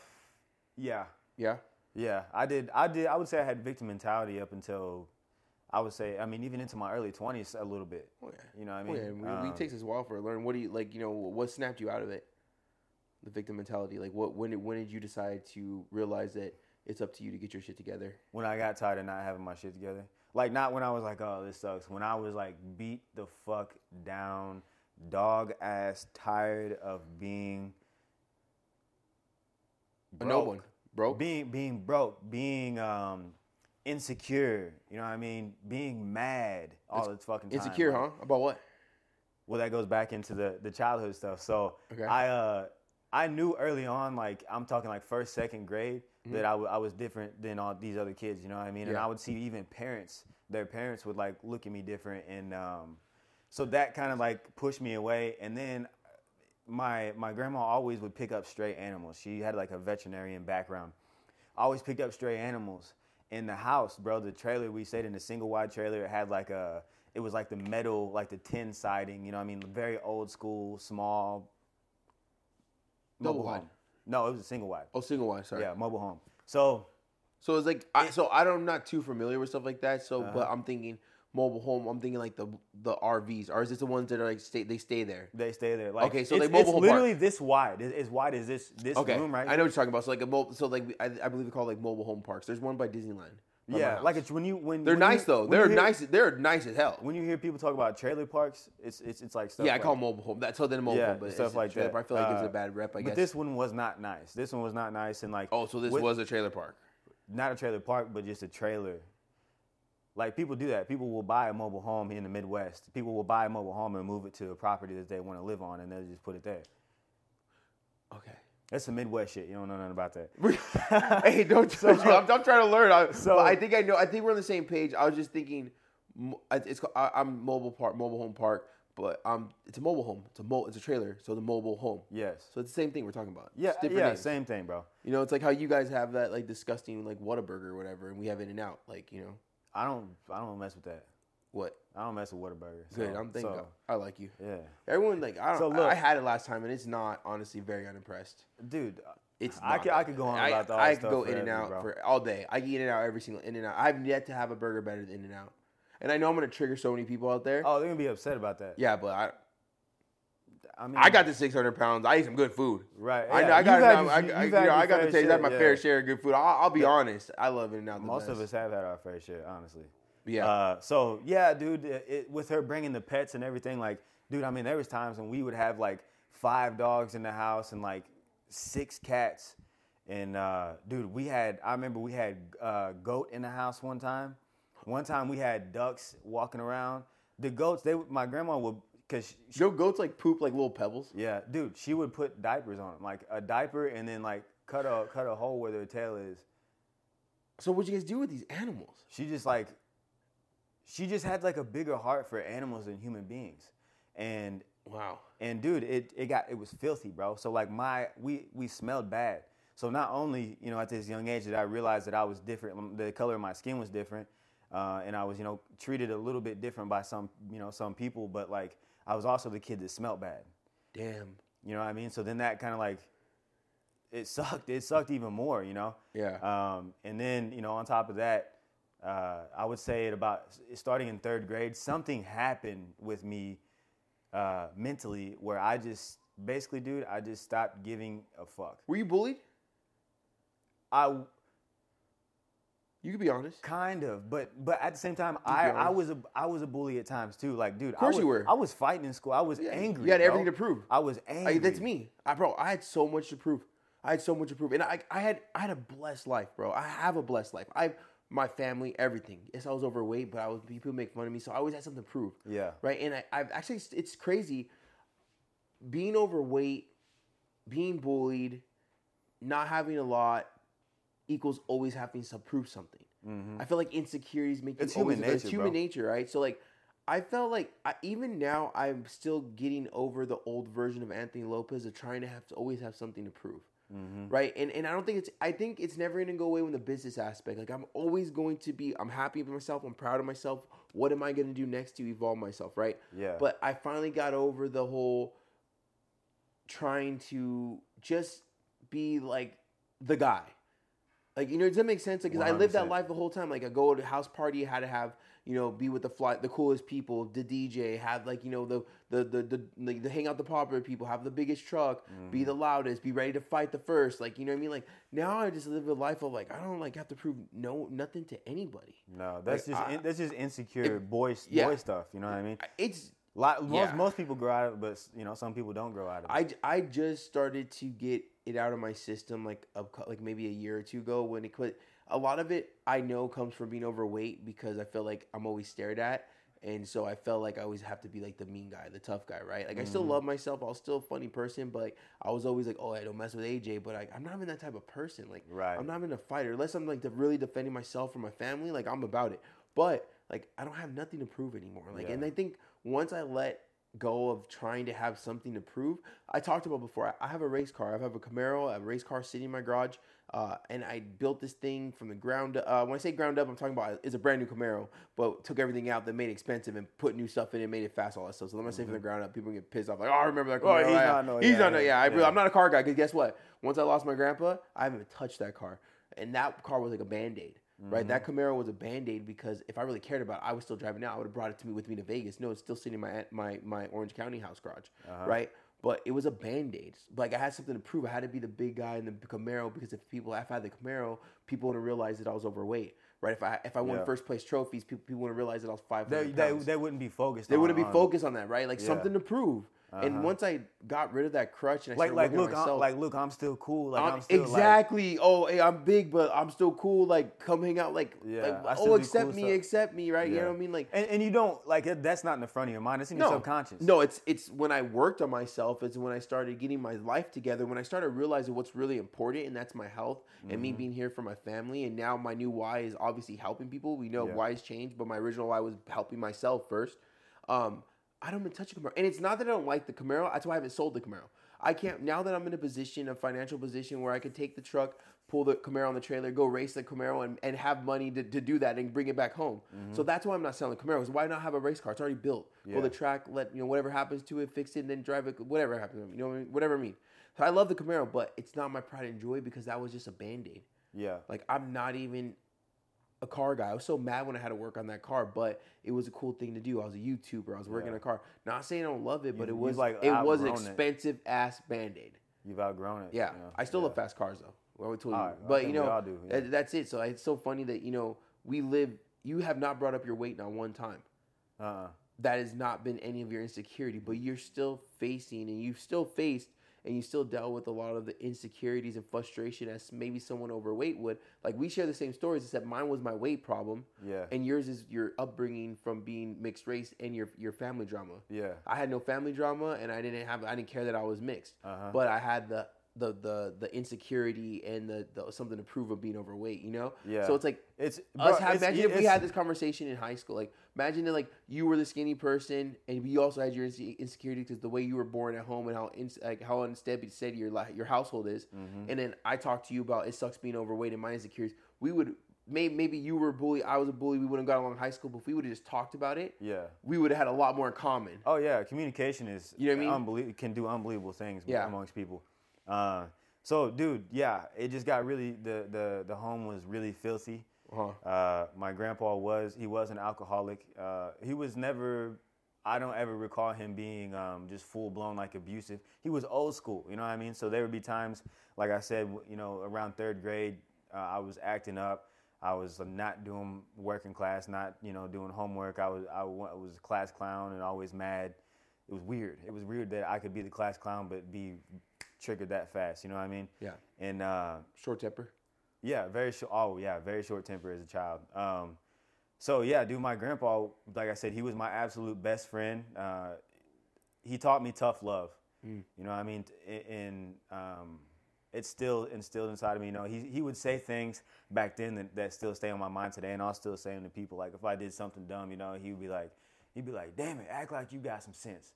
yeah, Yeah. Yeah. I did. I did. I would say I had victim mentality up until, I would say. I mean, even into my early twenties, a little bit. Oh yeah. You know what I Oh, mean? yeah. We, Um, we takes us a while for learn. What do you like? You know, what snapped you out of it? The victim mentality. Like, what? When did when did you decide to realize that it's up to you to get your shit together? when I got tired of not having my shit together. Like not when I was like, oh, this sucks. When I was like beat the fuck down, dog ass tired of being A no one, broke. being being broke, being um insecure, you know what I mean? Being mad all the fucking time. Insecure, like- huh? About what? well that goes back into the the childhood stuff so Okay. i uh i knew early on like i'm talking like first second grade that I, w- I was different than all these other kids you know what i mean and Mm-hmm. I would see even parents their parents would like look at me different and um so that kind of like pushed me away and then my my grandma always would pick up stray animals she had like a veterinarian background always picked up stray animals in the house, bro. The trailer we stayed in a single wide trailer. It had like a, it was like the metal, like the tin siding. You know, what I mean, very old school, small. Double mobile wide. home. No, it was a single wide. Oh, single wide. Sorry. Yeah, mobile home. So So it's like, I, so I don't, I'm not too familiar with stuff like that. So, Uh-huh. but I'm thinking mobile home. I'm thinking like the the RVs, or is this the ones that are like stay? They stay there. they stay there. Like, Okay, so it's, they mobile it's home literally this wide. It's as wide as this this Okay, room, right? I know what you're talking about. So like a mobile, so like I, I believe they call like mobile home parks. There's one by Disneyland. Yeah, like it's when you when they're when you- nice though. They're hear- nice. They're nice as hell. When you hear people talk about trailer parks, it's it's it's like stuff. yeah, I like, call mobile home. That's so then mobile yeah, home, but stuff it's like that. park. I feel like it's Uh, a bad rep. I guess. but guess. this one was not nice. This one was not nice, and like oh, so this with- was a trailer park. not a trailer park, but just a trailer. Like people do that. People will buy a mobile home in the Midwest. People will buy a mobile home and move it to a property that they want to live on, and they'll just put it there. Okay. That's some Midwest shit. You don't know nothing about that. hey, don't judge me. I'm, I'm trying to learn. I, So- I think I know. I think we're on the same page. I was just thinking, it's ca- I, I'm mobile park, mobile home park, but um, it's a mobile home. It's a mo- it's a trailer. So the mobile home. Yes. So it's the same thing we're talking about. Yeah, different yeah, names. same thing, bro. You know, it's like how you guys have that like disgusting like Whataburger or whatever, and we have In-N-Out. Like you know I don't, I don't mess with that. what? I don't mess with Whataburger. Good. I'm thinking. so, I like you. yeah, Everyone like I don't. So look- I had it last time, and it's not honestly very unimpressed. dude. It's I could, I could go on I, about all I that could go in and out bro. for all day. I can in and out every single in and out. I've yet to have a burger better than In-N-Out, and I know I'm gonna trigger so many people out there. Oh, they're gonna be upset about that. Yeah, but I I mean, I got the 600 pounds. I eat some good food. right. I, yeah, I got you've had I, I, you know, I got to taste share, my yeah. fair share of good food. I'll, I'll be honest. I love it. Out. Most of us have had our fair share, honestly. Yeah. Uh, so yeah, dude, it, it- with her bringing the pets and everything, like, dude, I mean, there was times when we would have like five dogs in the house and like six cats, and uh, dude, we had. I remember we had uh, goat in the house one time. One time we had ducks walking around. The goats, they, my grandma would, cause she, Joe goats like poop like little pebbles. yeah, dude, she would put diapers on them, like a diaper, and then like cut a cut a hole where their tail is. So what you guys do with these animals? she just like she just had like a bigger heart for animals than human beings and Wow. and dude it, it got it was filthy bro so like my we we smelled bad so not only you know at this young age that i realized that i was different the color of my skin was different uh, and i was you know treated a little bit different by some you know some people but like i was also the kid that smelled bad Damn. you know what i mean so then that kind of like it sucked it sucked even more you know Yeah. um, and then, you know, on top of that, uh, I would say at about starting in third grade, something happened with me uh, mentally where I just basically, dude, I just stopped giving a fuck. Were you bullied? I You could be honest. kind of, but but at the same time, I, I was a I was a bully at times too. Like, dude, of course I was, you were. I was fighting in school. I was Yeah, angry. you had bro. everything to prove. I was angry. that's me. I bro, I had so much to prove. I had so much to prove, and I, I had, I had a blessed life, bro. I have a blessed life. I, my family, everything. Yes, I was overweight, but I was people make fun of me, so I always had something to prove. Yeah. Right, and I, I've actually, it's crazy. Being overweight, being bullied, not having a lot, equals always having to prove something. I feel like insecurities make you Mm-hmm. It's human always, It's nature, human bro. nature, right? So like, I felt like I, even now I'm still getting over the old version of Anthony Lopez of trying to have to always have something to prove, Mm-hmm. right? And and I don't think it's I think it's never gonna go away when the business aspect. Like I'm always going to be I'm happy with myself. I'm proud of myself. What am I gonna do next to evolve myself, right? Yeah. But I finally got over the whole trying to just be like the guy. Like you know, does that make sense? Like, cause I lived that life the whole time. Like, I go to a house party, had to have you know, be with the fly, the coolest people, the DJ, have like you know the the the the, the, the hang out the popular people, have the biggest truck, be Mm-hmm. the loudest, be ready to fight the first. Like you know what I mean? Like now I just live a life of like I don't like have to prove no nothing to anybody. No, that's Like, just I- in, that's just insecure boy yeah. boy stuff. You know what I mean? It's Lot, most Yeah. most people grow out of it, but you know some people don't grow out of it. I, I just started to get it out of my system like a, cou- like maybe a year or two ago when it quit. A lot of it I know comes from being overweight because I feel like I'm always stared at, and so I felt like I always have to be like the mean guy, the tough guy, right? Like I still mm-hmm. love myself, I was still a funny person, but like I was always like, oh, I don't mess with AJ, but like I'm not even that type of person. Like Right. I'm not even a fighter unless I'm like really defending myself or my family. Like I'm about it, but like I don't have nothing to prove anymore. Like, Yeah. and I think once I let go of trying to have something to prove. I talked about before. I I have a race car. I have a Camaro, a race car sitting in my garage, uh, and I built this thing from the ground. up. Uh, when I say ground up, I'm talking about it's a brand new Camaro, but took everything out that made it expensive and put new stuff in it, made it fast, all that stuff. So let me say from the ground up, people get pissed off like, oh, I remember that Camaro. Mm-hmm. he's yeah. not no- he's yeah, not no, yeah, yeah. I, really, I'm not a car guy because guess what? Once I lost my grandpa, I haven't touched that car, and that car was like a band aid. Right, that Mm-hmm. Camaro was a band aid because if I really cared about it, I was still driving out. I would have brought it to me with me to Vegas. No, it's still sitting in my my my Orange County house garage. Uh-huh. Right, but it was a band aid. Like I had something to prove. I had to be the big guy in the Camaro because if people, if I had the Camaro, people wouldn't realize that I was overweight. Right, if I if I won Yeah. first place trophies, people people wouldn't realize that I was five they, they, they wouldn't be focused. They on, wouldn't be on- focused on that, right? Like Yeah. something to prove. And Uh-huh. once I got rid of that crutch and I Like like look I'm, like look I'm still cool. Like I'm, I'm- still like, exactly. oh, hey, I'm big, but I'm still cool. Like, come hang out. Like, Yeah, like, oh, accept cool me, stuff. accept me, right? You know what I mean? Like, and, and you don't like that's not in the front of your mind. It's in your subconscious. no, it's it's when I worked on myself. It's when I started getting my life together. When I started realizing what's really important, and that's my health and Mm-hmm. me being here for my family. And now my new why is obviously helping people. We know Yeah. why's changed, but my original why was helping myself first. Um, I don't even touch a Camaro, and it's not that I don't like the Camaro. That's why I haven't sold the Camaro. I can't now that I'm in a position, a financial position where I could take the truck, pull the Camaro on the trailer, go race the Camaro, and, and have money to, to do that and bring it back home. So mm-hmm. that's why I'm not selling Camaros. Why not have a race car? It's already built. Go Yeah. the track, let you know whatever happens to it, fix it, and then drive it. Whatever happens, you know, what I mean? whatever I mean. So I love the Camaro, but it's not my pride and joy because that was just a band aid. Yeah. Like I'm not even a car guy. I was so mad when I had to work on that car, but it was a cool thing to do. I was a YouTuber. I was working Yeah. on a car. Not saying I don't love it, but You- it was like, it was outgrown it. expensive ass band aid. You've outgrown it. Yeah, you know? I still yeah. love fast cars though. Well, I told you, right, but you know, yeah. that- that's it. So it's so funny that you know we live. You have not brought up your weight not one time. Uh-uh. That has not been any of your insecurity, but you're still facing, and you've still faced, and you still dealt with a lot of the insecurities and frustration as maybe someone overweight would. Like we share the same stories, except mine was my weight problem, Yeah. and yours is your upbringing from being mixed race and your your family drama. Yeah. I had no family drama, and I didn't have I didn't care that I was mixed, Uh-huh. but I had the the the the insecurity and the, the something to prove of being overweight. You know, Yeah. So it's like It's us. bro, Have, it's- imagine if we had this conversation in high school. Like imagine that like you were the skinny person, and you also had your insecurity because the way you were born at home and how ins- like how unsteady steady your your household is. Mm-hmm. And then I talked to you about it sucks being overweight and my insecurities. We would. Maybe, maybe you were a bully, I was a bully. We wouldn't have got along in high school, but if we would have just talked about it, Yeah. we would have had a lot more in common. Oh yeah, communication is You know what I mean? unbelie- can do unbelievable things Yeah. amongst people. Uh, so dude, yeah, it just got really the the the home was really filthy. Uh-huh. Uh, my grandpa was he was an alcoholic. Uh, he was never. I don't ever recall him being um, just full blown like abusive. He was old school, you know what I mean. So there would be times, like I said, you know, around third grade, uh, I was acting up. I was not doing work in class, not you know doing homework. I was I I was a class clown and always mad. It was weird. It was weird that I could be the class clown but be triggered that fast. You know what I mean? Yeah. And uh, Short temper. yeah, very short. Oh yeah, very short temper as a child. Um, so yeah, dude, my grandpa, like I said, he was my absolute best friend. Uh, he taught me tough love. You know what I mean? And um, it's still instilled inside of me. You know, he he would say things back then that, that still stay on my mind today, and I'll still say them to people. Like if I did something dumb, you know, he would be like, he'd be like, "Damn it, act like you got some sense."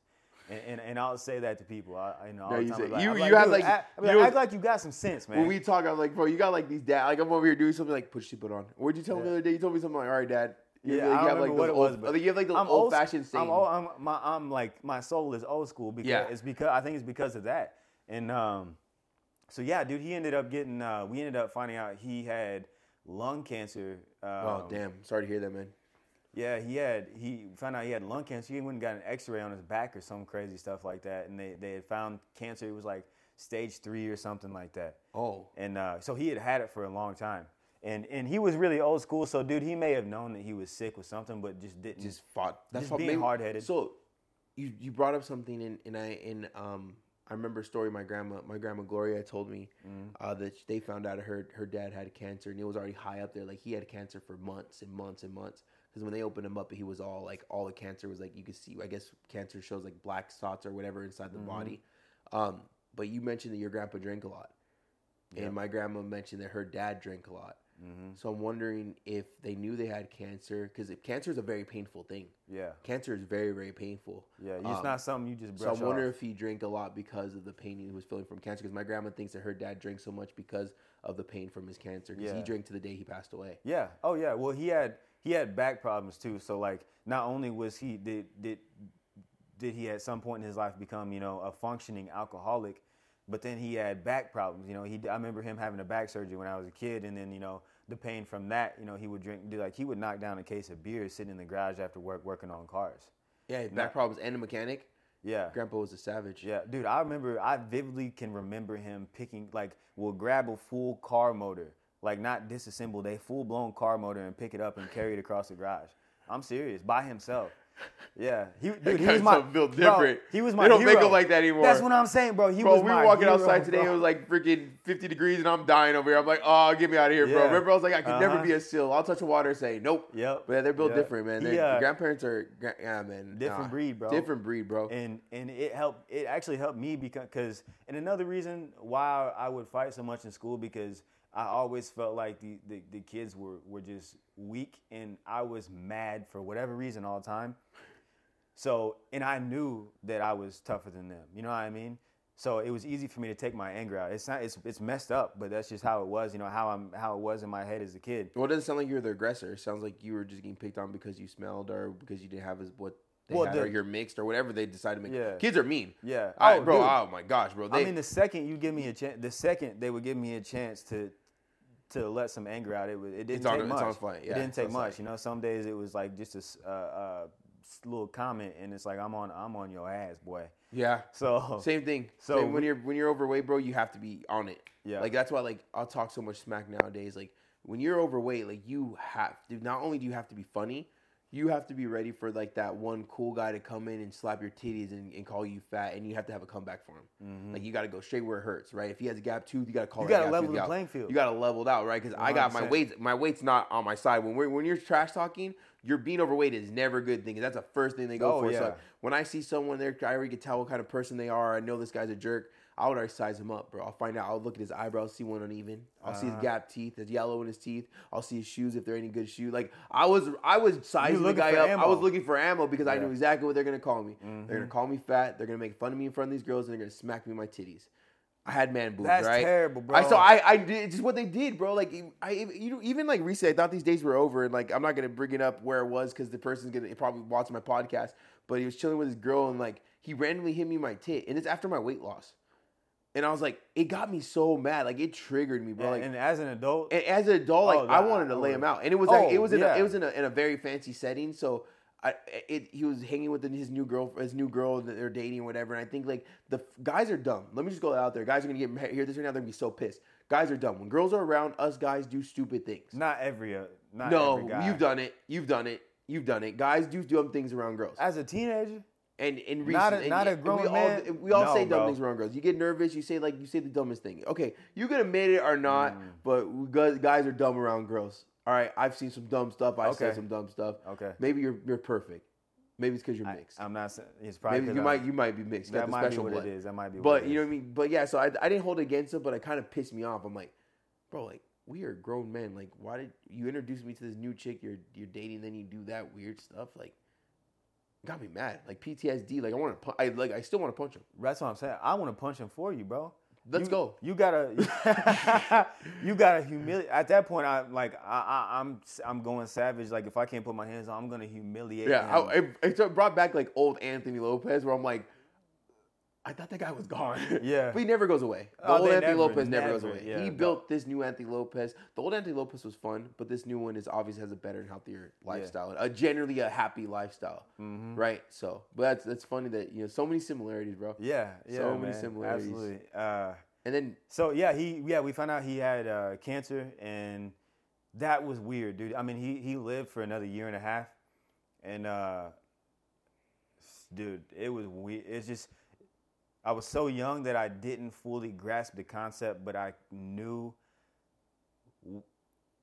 And, and, and I'll say that to people. I, you know, all No, the you say- like- you- you have, like- act, you like, know- act like you got some sense, man. When we talk, I'm like, bro, you got like these dad. Like I'm over here doing something like put your seatbelt on. What'd you tell me the other day? You told me something like, all right, dad. You Yeah, like I don't have like remember what those it was, but I you have like I'm old old- fashioned saying. I'm, old, I'm, my, I'm like my soul is old school because Yeah. it's because I think it's because of that. And um, so yeah, dude, he ended up getting. Uh, we ended up finding out he had lung cancer. Um, oh damn, sorry to hear that, man. Yeah, he had. He found out he had lung cancer. He went and got an X-ray on his back or some crazy stuff like that, and they they had found cancer. It was like stage three or something like that. Oh, And uh, so he had had it for a long time. And and he was really old school. So dude, he may have known that he was sick with something, but just didn't. just fought. That's Just what being hard-headed. So, you you brought up something, and and I and um I remember a story my grandma my grandma Gloria told me Mm-hmm. uh, that they found out her her dad had cancer, and it was already high up there. Like he had cancer for months and months and months. Because when they opened him up, he was all like all the cancer was like you could see. I guess cancer shows like black spots or whatever inside Mm-hmm. the body. Um, but you mentioned that your grandpa drank a lot, and my grandma mentioned that her dad drank a lot. Mm-hmm. So I'm wondering if they knew they had cancer because cancer is a very painful thing. yeah. Cancer is very very painful. Yeah, it's Um, not something you just So wondering off. if he drank a lot because of the pain he was feeling from cancer. Because my grandma thinks that her dad drank so much because of the pain from his cancer. Because he drank to the day he passed away. Yeah. Oh yeah. Well, he had he had back problems too. So like, not only was he did did did he at some point in his life become you know a functioning alcoholic, but then he had back problems. You know, he I remember him having a back surgery when I was a kid, and then you know the pain from that. You know, he would drink do like he would knock down a case of beer sitting in the garage after work working on cars. Yeah, back problems and a mechanic. Yeah. Grandpa was a savage. Yeah, dude, I remember, I vividly can remember him picking, like, will grab a full car motor, like not disassembled, a full blown car motor and pick it up and carry it across the garage. I'm serious, by himself. Yeah, he, dude, he was my built bro, different. he was They my don't make hero. him like that anymore. That's what I'm saying, bro. He Bro, was we were walking hero, outside today. bro. It was like freaking 50 degrees, and I'm dying over here. I'm like, oh, get me out of here, bro. Remember, I was like, I could never Uh-huh. be a seal. I'll touch the water and say, nope. Yep. But yeah, they're built Yeah. different, man. He, Their uh, grandparents are, yeah, man. Different nah. breed, bro. Different breed, bro. and and it helped it actually helped me because cause, and another reason why I would fight so much in school because I always felt like the, the, the kids were, were just weak and I was mad for whatever reason all the time. So and I knew that I was tougher than them. You know what I mean? So it was easy for me to take my anger out. It's not it's it's messed up, but that's just how it was, you know, how I'm how it was in my head as a kid. Well, it doesn't sound like you're the aggressor. It sounds like you were just getting picked on because you smelled or because you didn't have as what they Well, had the- or you're mixed or whatever they decide to make. Yeah. Kids are mean. Yeah. I, Oh, bro, dude. oh my gosh, bro. They, I mean, the second you give me a chance, the second they would give me a chance to to let some anger out, it was it didn't It's take it's much. on flight, yeah, it didn't take much. site. You know, some days it was like just a uh, uh, little comment, and it's like I'm on I'm on your ass, boy. yeah. So Same thing. So So when you're when you're overweight, bro, you have to be on it. Yeah. Like that's why like I'll talk so much smack nowadays. Like when you're overweight, like you have to not only do you have to be funny, you have to be ready for like that one cool guy to come in and slap your titties and, and call you fat, and you have to have a comeback for him. Like you got to go straight where it hurts, right? If he has a gap tooth, you got to call. Mm-hmm. You gotta level the out. playing field. You got to level it out, right? Because I got my 100%. weight. My weight's not on my side. When we're when you're trash talking, you're being overweight is never a good thing. That's the first thing they go Oh, for. yeah. So when I see someone there, I already can tell what kind of person they are. I know this guy's a jerk. I would already size him up, bro. I'll find out. I'll look at his eyebrows, see one uneven. I'll see his Uh-huh. gap teeth, there's yellow in his teeth. I'll see his shoes if they're any good shoe. Like I was, I was sizing the guy up. I was looking for ammo because I knew exactly what they're gonna call me. They're Mm-hmm. gonna call me fat. They're gonna make fun of me in front of these girls, and they're gonna smack me in my titties. I had man boobs, That's right? terrible, I bro. so I I did just what they did, bro. Like I you know, even like recently, I thought these days were over, and like I'm not gonna bring it up where it was because the person's gonna probably watch my podcast. But he was chilling with his girl, and like he randomly hit me in my tit, and it's after my weight loss. And I was like, it got me so mad, like it triggered me, bro. and, Like, and as an adult, and as an adult, like Oh, I wanted to lay him out, and it was like Oh, it was in yeah. a, it was in a, in a very fancy setting. So I it, he was hanging with his new girl, his new girl that they're dating, or whatever. And I think like the guys are dumb. Let me just go out there. Guys are gonna get hear this right now. They're gonna be so pissed. Guys are dumb. When girls are around, us guys do stupid things. not every uh, not no, every guy. you've done it. You've done it. You've done it. Guys do dumb things around girls. as a teenager. And in recent, Not a- not a and grown we man? All, we all No, say dumb bro. things around girls. You get nervous. You say like you say the dumbest thing. Okay, you can admit it or not, Mm. but we guys, guys are dumb around girls. All right, I've seen some dumb stuff. I said Okay. some dumb stuff. Okay. Maybe you're you're perfect. Maybe it's because you're mixed. I'm not saying it's probably Maybe you I'm- might you might be mixed. That might be what blood. it is. That might be. But you know what I mean. But yeah, so I, I didn't hold against him, but it kind of pissed me off. I'm like, bro, like we are grown men. Like, why did you introduce me to this new chick you're you're dating? Then you do that weird stuff. Like, got me mad. Like PTSD. Like I want to. I like. I still want to punch him. That's what I'm saying. I want to punch him for you, bro. Let's You- go. You gotta, you gotta humiliate. At that point, I like, I, I, I'm, I'm going savage. Like, if I can't put my hands on, I'm gonna humiliate. Yeah, him. I, it, it brought back like old Anthony Lopez, where I'm like, I thought that guy was gone. Yeah. but he never goes away. The Oh, old Anthony never- Lopez never, goes away. yeah, he no. built this new Anthony Lopez. The old Anthony Lopez was fun, but this new one is obviously has a better and healthier lifestyle, a generally a happy lifestyle, right? So, but that's that's funny that you know so many similarities, bro. yeah, yeah, So many similarities. Absolutely. Uh, And then so yeah, he, yeah, we found out he had uh, cancer, and that was weird, dude. I mean, he he lived for another year and a half, and uh, dude, it was weird. It's just. I was so young that I didn't fully grasp the concept, but I knew.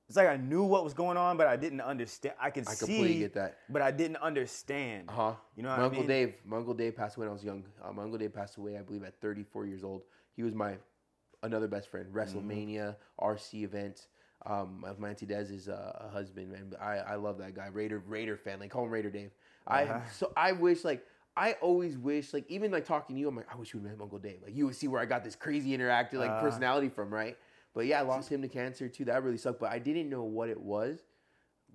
It's like I knew what was going on, but I didn't understand. I could I see, completely get that. but I didn't understand. Uh huh. You know my what I uncle mean? Dave. My uncle Dave passed away when I was young. Uh, my uncle Dave passed away, I believe, at 34 years old. He was my another best friend. Mm-hmm. WrestleMania, RC event. Um, my my auntie Des is uh, a husband, man. But I, I love that guy. Raider Raider fan. Like call him Raider Dave. Uh-huh. I so I wish like I always wish like even like talking to you. I'm like I wish you would met Uncle Dave. Like you would see where I got this crazy interactive like Uh-huh. personality from, right? But yeah, I lost him to cancer too. That really sucked. But I didn't know what it was.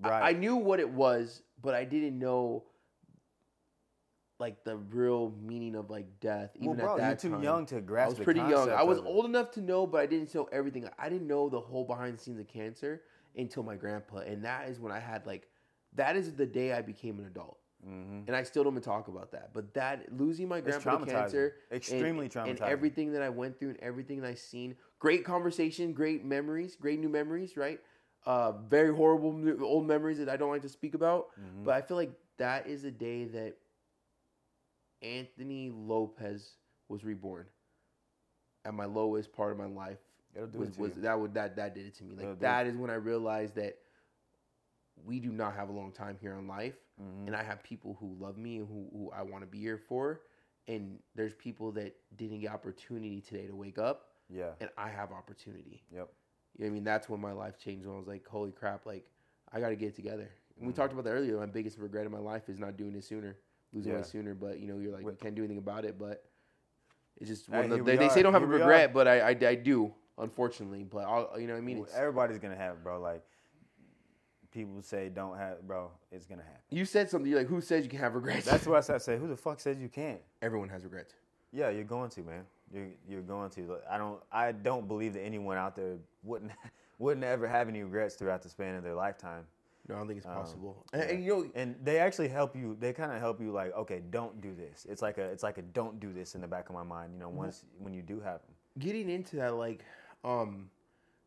Right. I knew what it was, but I didn't know like the real meaning of like death. Well, Even bro, at that you're too time. young to grasp I was pretty young. I was old enough to know, but I didn't know everything. I didn't know the whole behind the scenes of cancer until my grandpa, and that is when I had like, that is the day I became an adult. Mhm. And I still don't even talk about that. But that losing my grandpa to cancer, Extremely and, and everything that I went through and everything that I seen, great conversation, great memories, great new memories, right? Uh, very horrible new- old memories that I don't like to speak about. Mhm. But I feel like that is a day that Anthony Lopez was reborn at my lowest part of my life. Was, was that would that that did it to me? Like that is when I realized that we do not have a long time here on life, Mhm. and I have people who love me and who, who I want to be here for, and there's people that didn't get opportunity today to wake up, Yeah. and I have opportunity. Yep. You know I mean? That's when my life changed. When I was like, holy crap, like I got to get it together. And we talked about that earlier. My biggest regret in my life is not doing it sooner, losing Yeah. it sooner. But you know, you're like, Wait. you can't do anything about it. But it's just Hey, one of the, they, they say don't have a Here we regret, but I, I, I do, unfortunately. But I'll, you know what I mean? It's, Everybody's gonna have, it, bro. Like people say, don't have, bro. It's gonna happen. you said something. You're like, who says you can have regrets? That's what I said. I say, who the fuck says you can't? everyone has regrets. Yeah, you're going to, man. You're you're going to. I don't I don't believe that anyone out there wouldn't wouldn't ever have any regrets throughout the span of their lifetime. No, I don't think it's possible. Um, and, and, you know, and they actually help you. They kind of help you, like, okay, don't do this. It's like a, it's like a don't do this in the back of my mind. You know, once when you do have them. getting into that, like, um,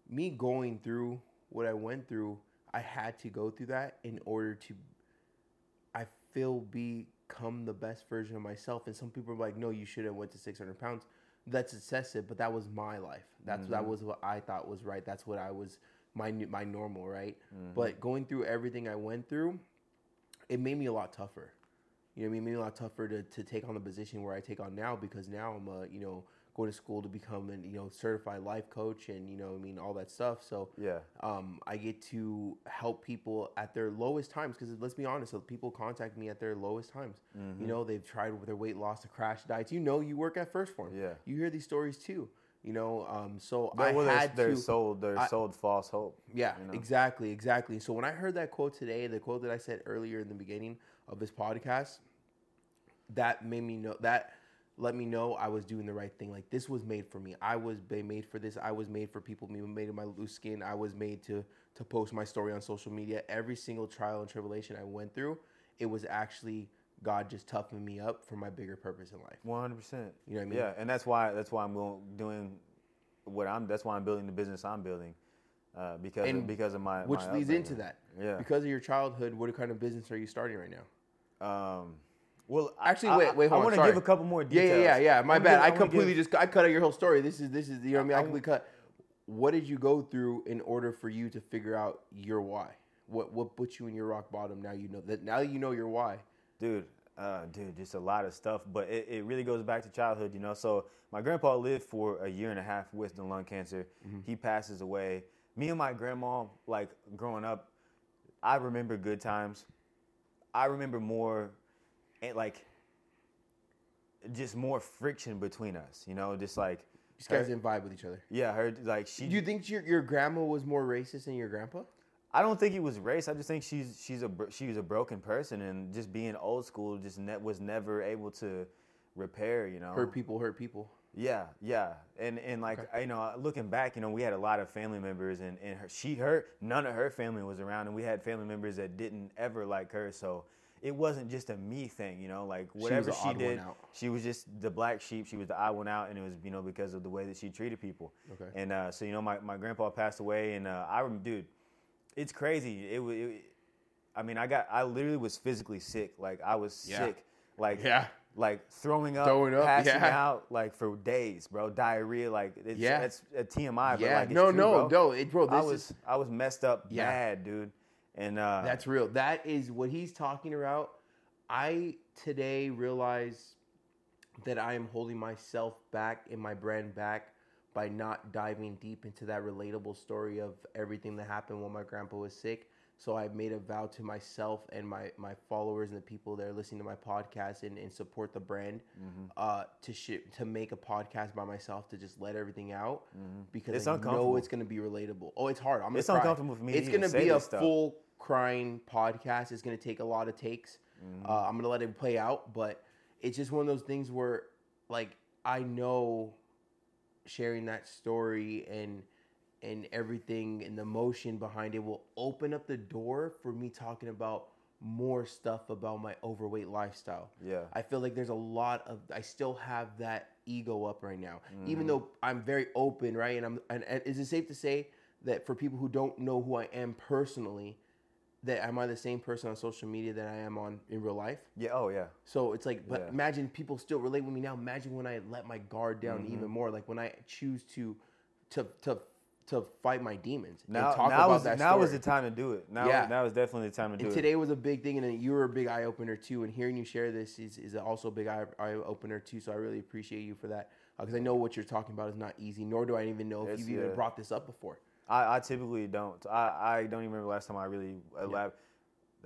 me going through what I went through, I had to go through that in order to, I feel, become the best version of myself. And some people are like, no, you should have went to 600 pounds. That's excessive, but that was my life. That's that mm-hmm. was what I thought was right. That's what I was my my normal, right? Mm-hmm. But going through everything I went through, it made me a lot tougher. You know I mean? It made me a lot tougher to, to take on the position where I take on now because now I'm a, you know, going to school to become a you know, certified life coach and, you know, I mean, all that stuff. So, Yeah. um, I get to help people at their lowest times because let's be honest, so people contact me at their lowest times. Mm-hmm. You know, they've tried with their weight loss to crash diets. You know, you work at 1st Phorm. Yeah. You hear these stories too. You know, um, so They're, I well, they're, had they're to. sold. They're I- sold false hope. Yeah, you know? exactly, exactly. So when I heard that quote today, the quote that I said earlier in the beginning of this podcast, that made me know that let me know I was doing the right thing. Like this was made for me. I was made for this. I was made for people. Me made of my loose skin. I was made to to post my story on social media. Every single trial and tribulation I went through, it was actually God just toughening me up for my bigger purpose in life. One hundred percent. You know what I mean? Yeah, and that's why that's why I'm doing what I'm. That's why I'm building the business I'm building, uh, because And of, because of my Which my leads into that. Yeah. Because of your childhood, what kind of business are you starting right now? Um, Well, Actually, I- wait, wait, I, hold on. want to sorry. give a couple more Yeah, details. yeah, yeah, yeah. My wanna bad. give- I completely give- just I cut out your whole story. This is this is you know what I mean. I I- completely cut. What did you go through in order for you to figure out your why? What what put you in your rock bottom? Now you know that. Now you know your why. dude, uh, dude, just a lot of stuff. But it, it really goes back to childhood, you know. So my grandpa lived for a year and a half with the lung cancer. He passes away. Me and my grandma, like growing up, I remember good times. I remember more, eh, like, just more friction between us, you know, just like. These guys her- didn't vibe with each other. yeah, her like she. Do you think your your grandma was more racist than your grandpa? I don't think it was race. I just think she's she's a she was a broken person and just being old school just ne- was never able to repair. You know, Hurt people, hurt people. Yeah, yeah, and and like you know, looking back, you know, we had a lot of family members, and and her, she her none of her family was around, and we had family members that didn't ever like her, so it wasn't just a me thing, you know, like whatever she, one did, she was just the black sheep, she was the odd one out, and it was you know because of the way that she treated people. Okay. And uh, so you know, my my grandpa passed away, and uh, I rem dude, it's crazy. It was. I mean, I got, I literally was physically sick. Like I was Yeah. sick. Like Yeah. like throwing up, Throwing up, passing yeah. out, like for days, bro. Diarrhea, like it's, Yeah. it's a TMI, but yeah. like it's no, true, no, bro. no. It, bro, I was is I was messed up Yeah. bad, dude. And uh, That's real. That is what he's talking about. I today realize that I am holding myself back and my brand back by not diving deep into that relatable story of everything that happened when my grandpa was sick. So I made a vow to myself and my, my followers and the people that are listening to my podcast and, and support the brand Mm-hmm. uh, to ship, to make a podcast by myself to just let everything out because Mm-hmm. It's I know it's going to be relatable. Oh, it's hard. I'm gonna It's cry. uncomfortable for me It's gonna be a stuff. full crying podcast. It's gonna take a lot of takes. Mm-hmm. Uh, I'm gonna let it play out, but it's just one of those things where, like, I know sharing that story and and everything and the motion behind it will open up the door for me talking about more stuff about my overweight lifestyle. Yeah. I feel like there's a lot of I still have that ego up right now. Mm-hmm. Even though I'm very open, right? And I'm and, and is it safe to say that for people who don't know who I am personally, that am I the same person on social media that I am on in real life? yeah, oh yeah, So it's like, but Yeah. imagine people still relate with me now. Imagine when I let my guard down Mm-hmm. even more. Like when I choose to, to, to, to fight my demons now and talk now about is that now story. is the time to do it. Now Yeah. now is definitely the time to do and it. today was a big thing, and you were a big eye opener too. And hearing you share this is, is also a big eye, eye opener too. So I really appreciate you for that because I know what you're talking about is not easy. Nor do I even know if It's- you've even brought this up before. I, I typically don't. I, I don't even remember last time I really elab-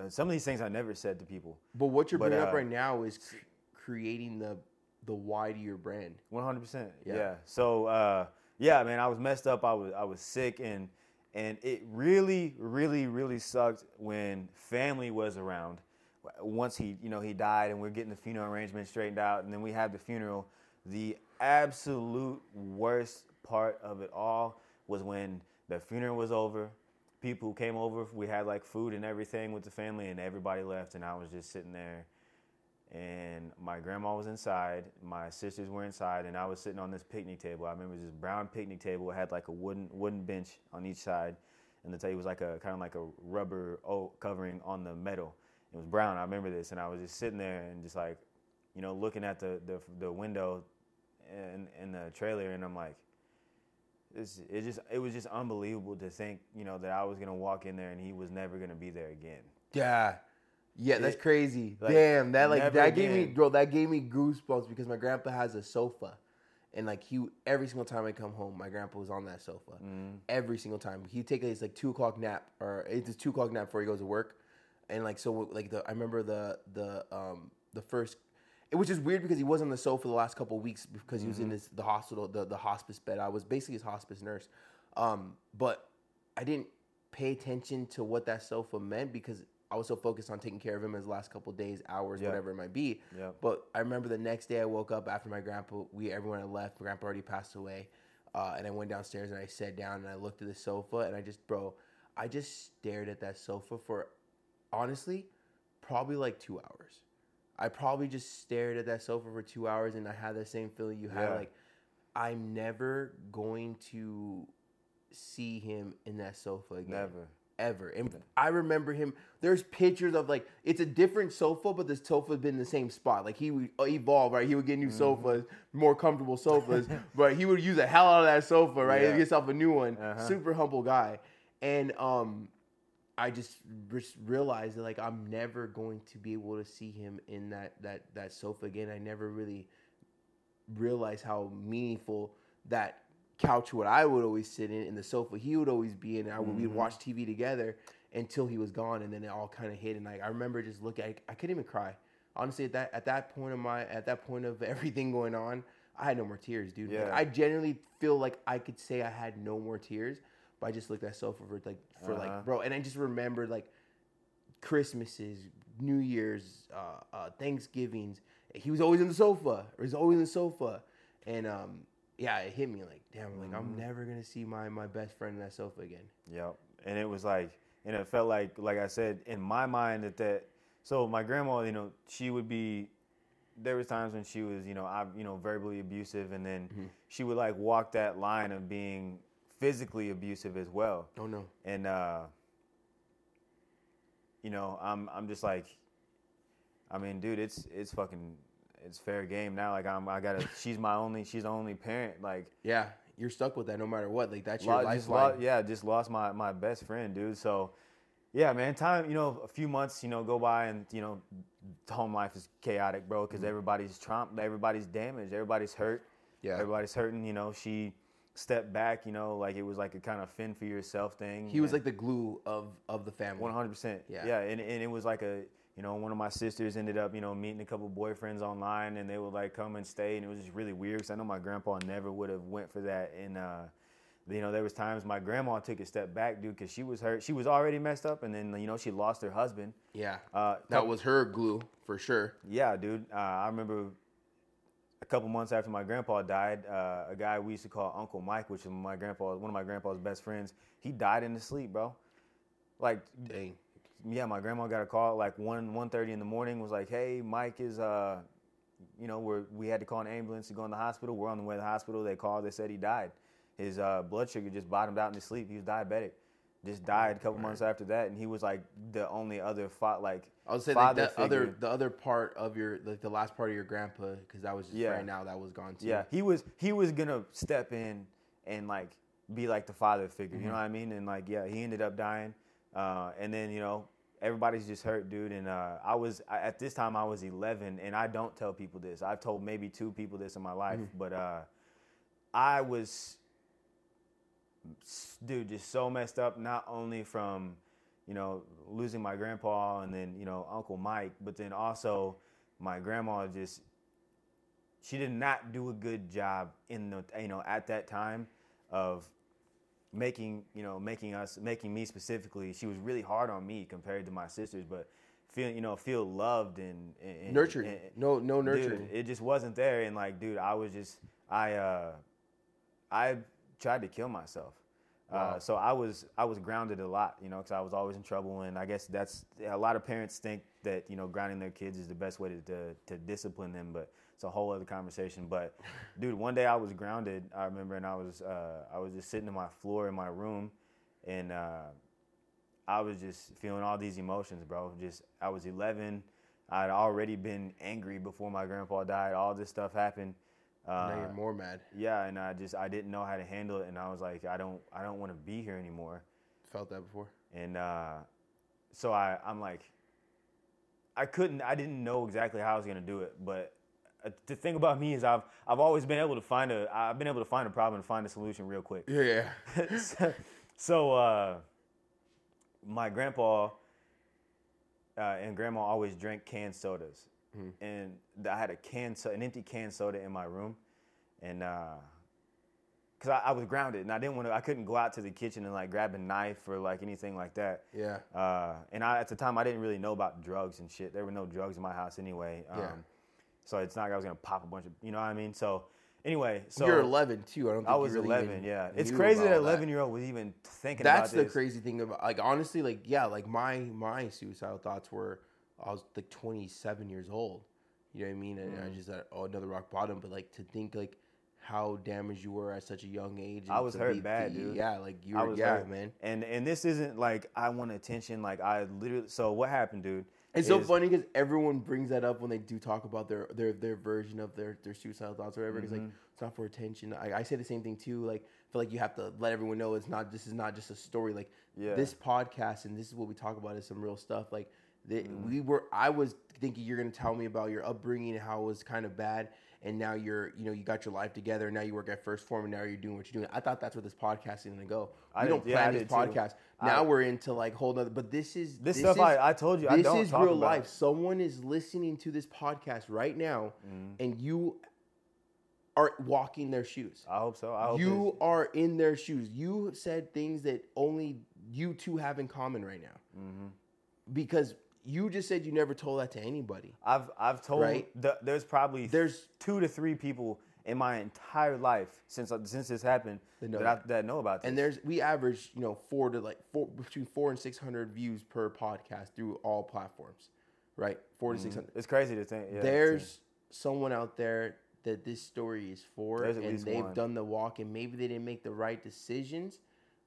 Some of these things I never said to people. But what you're But, bringing up uh, right now is cr- creating the the why to your brand. One hundred percent. Yeah. Yeah. So uh, yeah, man, I was messed up. I was I was sick, and and it really, really, really sucked when family was around. Once he, you know, he died, and we're getting the funeral arrangement straightened out, and then we have the funeral. The absolute worst part of it all was when the funeral was over. People came over. We had like food and everything with the family, and everybody left, and I was just sitting there and my grandma was inside, my sisters were inside, and I was sitting on this picnic table. I remember this brown picnic table. It had like a wooden wooden bench on each side, and the table was like a kind of like a rubber o- covering on the metal. It was brown. I remember this, and I was just sitting there and just like, you know, looking at the the, the window and in the trailer, and I'm like, it's, it just it was just unbelievable to think, you know, that I was gonna walk in there and he was never gonna be there again. Yeah. Yeah, that's It- crazy. like, Damn, that like that gave me bro, that gave me goosebumps because my grandpa has a sofa. And like he every single time I come home, my grandpa was on that sofa. Mm-hmm. Every single time. He'd take his like two o'clock nap or it's his two o'clock nap before he goes to work. And like so like the I remember the the um the first it was just weird because he was on the sofa the last couple of weeks because he was Mm-hmm. in this the hospital the, the hospice bed. I was basically his hospice nurse. Um, but I didn't pay attention to what that sofa meant because I was so focused on taking care of him his last couple days, hours, Yeah. whatever it might be. Yeah. But I remember the next day I woke up after my grandpa, we everyone had left. My grandpa already passed away, uh, and I went downstairs and I sat down and I looked at the sofa and I just, bro, I just stared at that sofa for, honestly, probably like two hours. I probably just stared at that sofa for two hours and I had the same feeling you had. Yeah. Like, I'm never going to see him in that sofa again. Never. Ever. And I remember him. There's pictures of like it's a different sofa, but this sofa's been in the same spot. Like he would evolve, right? He would get new sofas, more comfortable sofas, but he would use the hell out of that sofa, right? Yeah. And get himself a new one. Uh-huh. Super humble guy, and um, I just just realized that like I'm never going to be able to see him in that that that sofa again. I never really realized how meaningful that couch what I would always sit in and the sofa he would always be in. And I would we'd watch TV together until he was gone, and then it all kind of hit. And like I remember just looking, I, I couldn't even cry. Honestly, at that at that point of my at that point of everything going on, I had no more tears, dude. Like, I genuinely feel like I could say I had no more tears, but I just looked at that sofa for like for Uh-huh. like bro, and I just remembered like Christmases, New Year's, uh, uh, Thanksgivings. He was always in the sofa. Or he's always in the sofa, and um, yeah, it hit me like, damn, like I'm Mm-hmm. never gonna see my my best friend in that sofa again. Yep. And it was like, and it felt like, like I said, in my mind that that. So my grandma, you know, she would be. There was times when she was, you know, I, you know, verbally abusive, and then she would like walk that line of being physically abusive as well. Oh no, And uh, you know, I'm, I'm just like, I mean, dude, it's, it's fucking, it's fair game now. Like I'm, I gotta. She's my only. She's the only parent. Like yeah, you're stuck with that no matter what. Like that's your lifeline. lo- yeah, just lost my, my best friend, dude. So, yeah, man, time, you know, a few months, you know, go by and, you know, home life is chaotic, bro, Mm-hmm. because everybody's trumped, everybody's damaged, everybody's hurt. Yeah. Everybody's hurting, you know. She stepped back, you know, like it was like a kind of fend for yourself thing. He was like the glue of of the family. 100%. Yeah. Yeah. And, and it was like a, you know, one of my sisters ended up, you know, meeting a couple boyfriends online and they would like come and stay. And it was just really weird because I know my grandpa never would have went for that. And, uh, you know, there was times my grandma took a step back, dude, because she was hurt. She was already messed up. And then, you know, she lost her husband. Yeah, Uh, that was her glue for sure. yeah, dude. Uh, I remember a couple months after my grandpa died, uh, a guy we used to call Uncle Mike, which is my grandpa, one of my grandpa's best friends, he died in his sleep, bro. Like, Dang. Yeah, my grandma got a call like one one thirty in the morning. Was like, hey, Mike is uh, you know, we're we had to call an ambulance to go in the hospital. We're on the way to the hospital. They called. They said he died. His uh, blood sugar just bottomed out in his sleep. He was diabetic. Just died a couple months after that, and he was like the only other fa- like I would say like the other the other part of your like the last part of your grandpa because that was just Yeah. right now that was gone too. Yeah, he was he was gonna step in and like be like the father figure. You know what I mean? And like yeah, he ended up dying. Uh, and then you know everybody's just hurt, dude. And uh, I was I, at this time I was 11, and I don't tell people this. I've told maybe two people this in my life, but uh, I was dude just so messed up. Not only from you know losing my grandpa and then you know Uncle Mike, but then also my grandma just she did not do a good job in the you know at that time of making you know making us making me specifically she was really hard on me compared to my sisters but feel you know feel loved and, and Nurtured. and- No- no Dude, nurturing. it just wasn't there and like dude i was just i uh i tried to kill myself Wow. uh, so i was i was grounded a lot you know because i was always in trouble and i guess that's a lot of parents think that you know grounding their kids is the best way to, to, to discipline them but it's a whole other conversation but dude one day i was grounded i remember and i was uh, i was just sitting on my floor in my room and uh, I was just feeling all these emotions, bro. Just I was 11. I'd already been angry before my grandpa died. All this stuff happened. Uh, now you're more mad. yeah, and I just I didn't know how to handle it, and I was like, I don't I don't want to be here anymore. Felt that before. And uh, so I I'm like, I couldn't I didn't know exactly how I was gonna do it, but the thing about me is I've I've always been able to find a I've been able to find a problem and find a solution real quick. Yeah, yeah. so, so, uh, my grandpa uh, and grandma always drank canned sodas, and I had a can, so- an empty canned soda in my room, and because I, I was grounded and I didn't want to, I couldn't go out to the kitchen and like grab a knife or like anything like that. Yeah. Uh, and I, at the time, I didn't really know about drugs and shit. There were no drugs in my house anyway. Um, Yeah. So it's not like I was gonna pop a bunch of, you know what I mean? So anyway, so You're 11 too. I don't. Think I was really 11. even Yeah, it's crazy that all 11 year old was even thinking that. That's the this. crazy thing about like honestly like yeah like my my suicidal thoughts were I was like 27 years old. You know what I mean? And Mm. I just at oh, another rock bottom. But like to think like how damaged you were at such a young age. I was hurt bad, dude. Yeah, like you were. Yeah, hurt. man. And and this isn't like I want attention. Like I literally. So what happened, dude? It's so funny because everyone brings that up when they do talk about their their their version of their their suicidal thoughts or whatever. It's Mm-hmm. like it's not for attention. I, I say the same thing too. Like I feel like you have to let everyone know it's not. This is not just a story. Like Yeah. this podcast and this is what we talk about is some real stuff. Like the, Mm-hmm. we were. I was thinking you're gonna tell me about your upbringing and how it was kind of bad. And now you're, you know, you got your life together. And now you work at 1st Phorm, and now you're doing what you're doing. I thought that's where this podcast is gonna go. I We did- don't yeah, I plan this did too. podcast. I- Now we're into like whole nother. But this is This stuff I- I told you, I This is real life. it. Someone is listening to this podcast right now, Mm-hmm. and you are walking their shoes. I hope so. I hope You are in their shoes. You said things that only you two have in common right now. Mm-hmm. Because you just said you never told that to anybody. I've I've told Right. the, there's probably There's- two to three people in my entire life since uh, since this happened That know that, I, that know about this. And there's we average, you know, four to like four between four and six hundred views per podcast through all platforms. Right? 4 to six mm-hmm. hundred. it's crazy to think. Yeah, There's someone out there that this story is for There's and they've one. done the walk and maybe they didn't make the right decisions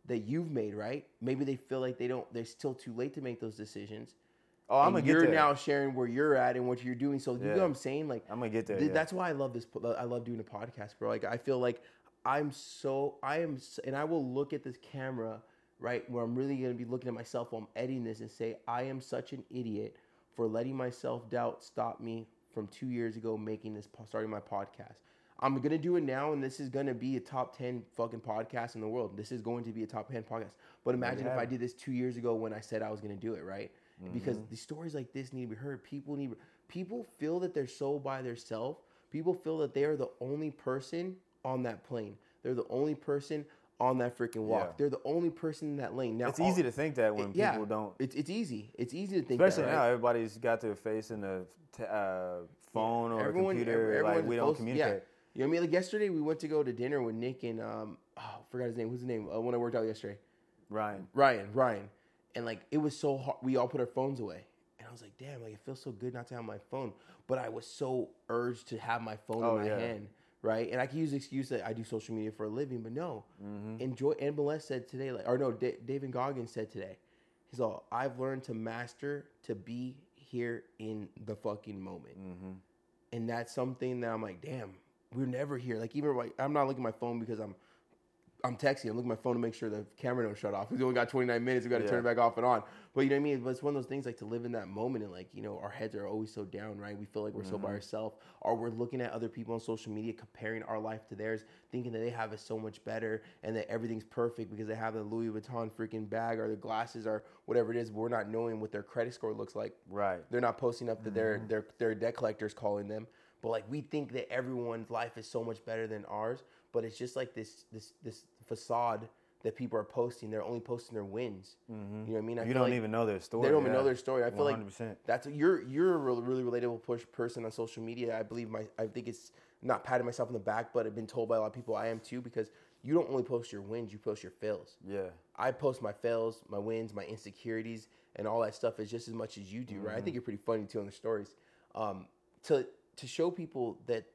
that you've made, right? Maybe they feel like they don't they're still too late to make those decisions. Oh, I'm gonna get you're there. now sharing where you're at and what you're doing. So you know what I'm saying? Like I'm gonna get there. th- yeah. that's why I love this. I love doing a podcast, bro. Like I feel like I'm so I am, s- and I will look at this camera right where I'm really gonna be looking at myself while I'm editing this and say I am such an idiot for letting my self doubt stop me from two years ago making this starting my podcast. I'm gonna do it now, and this is gonna be a top ten fucking podcast in the world. This is going to be a top ten podcast. But imagine if I did this two years ago when I said I was gonna do it, right? Because Mm-hmm. the stories like this need to be heard. People need. People feel that they're so by themselves. People feel that they are the only person on that plane. They're the only person on that freaking walk. Yeah. They're the only person in that lane. Now it's all- easy to think that when it- yeah, people don't. It's it's easy. It's easy to think Especially that, now, right? everybody's got their face in a t- uh, phone or a Everyone- computer. ev- like we don't post- communicate. Yeah. You know what I mean? Like yesterday, we went to go to dinner with Nick and um, oh, I forgot his name. Who's his name? Uh, when I worked out yesterday, Ryan. Ryan. Ryan. And like it was so hard. We all put our phones away, and I was like, damn, like it feels so good not to have my phone. But I was so urged to have my phone Oh, in my yeah. hand, right? And I can use the excuse that I do social media for a living, but no. Mm-hmm. Enjoy. And Mylett said today, like, or no, Da- David Goggins said today. He's all, I've learned to master to be here in the fucking moment Mm-hmm. and that's something that I'm like, damn, we're never here. Like even like I'm not looking at my phone because I'm I'm texting. I'm looking at my phone to make sure the camera don't shut off. We only got 29 minutes. We got to turn it back off and on. But you know what I mean. But it's one of those things like to live in that moment and like you know our heads are always so down, right? We feel like we're so Mm-hmm. by ourselves, or we're looking at other people on social media, comparing our life to theirs, thinking that they have it so much better and that everything's perfect because they have the Louis Vuitton freaking bag or the glasses or whatever it is. But we're not knowing what their credit score looks like. Right. They're not posting up that Mm-hmm. their their their debt collectors calling them. But like we think that everyone's life is so much better than ours. But it's just like this this this facade that people are posting. They're only posting their wins. You know what I mean? I Mm-hmm. You don't like even know their story. They don't even know their story. I feel 100%. like that's you're you're a really, really relatable push person on social media. I believe my I think it's not patting myself on the back, but I've been told by a lot of people I am too because you don't only post your wins, you post your fails. Yeah. I post my fails, my wins, my insecurities, and all that stuff is just as much as you do, right? I think you're pretty funny too on the stories. Um, to to show people that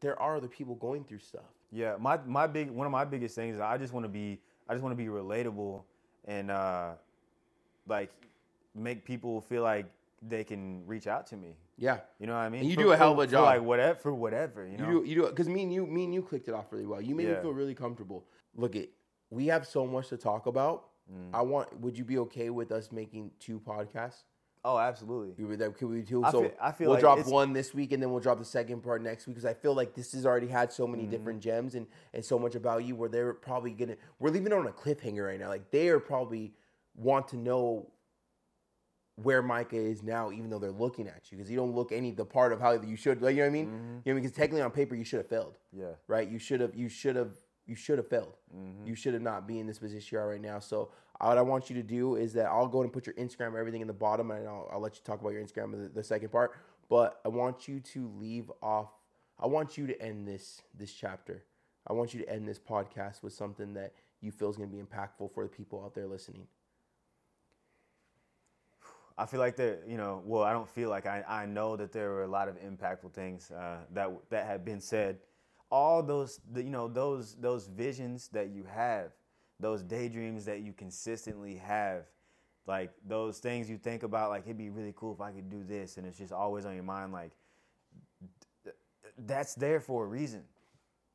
there are other people going through stuff. Yeah, my my big one of my biggest things is I just want to be I just want to be relatable and uh like make people feel like they can reach out to me. Yeah, You know what I mean? And you For- do a hell of a job. like whatever for whatever, you you do you do because me and you me and you clicked it off really well. You made me feel really comfortable. Look it, we have so much to talk about. Mm. I want. Would you be okay with us making two podcasts? Oh, absolutely. You would that could we do? I so feel- I feel we'll like drop one this week and then we'll drop the second part next week because I feel like this has already had so Mm-hmm. many different gems and and so much about you where they're probably gonna we're leaving it on a cliffhanger right now. Like they are probably want to know where Micah is now, even though they're looking at you because you don't look any the part of how you should. Like you know what I mean? Mm-hmm. You know because technically on paper you should have failed Yeah. right? You should have, you should have, you should have failed. Mm-hmm. You should have not be in this position you are right now. So what I want you to do is that I'll go and put your Instagram, everything in the bottom, and I'll, I'll let you talk about your Instagram in the, the second part. But I want you to leave off. I want you to end this this chapter. I want you to end this podcast with something that you feel is going to be impactful for the people out there listening. I feel like there, you know, well, I don't feel like I, I know that there were a lot of impactful things uh, that that have been said all those you know those those visions that you have, those daydreams that you consistently have, like those things you think about, like it'd be really cool if I could do this, and it's just always on your mind. Like that's there for a reason.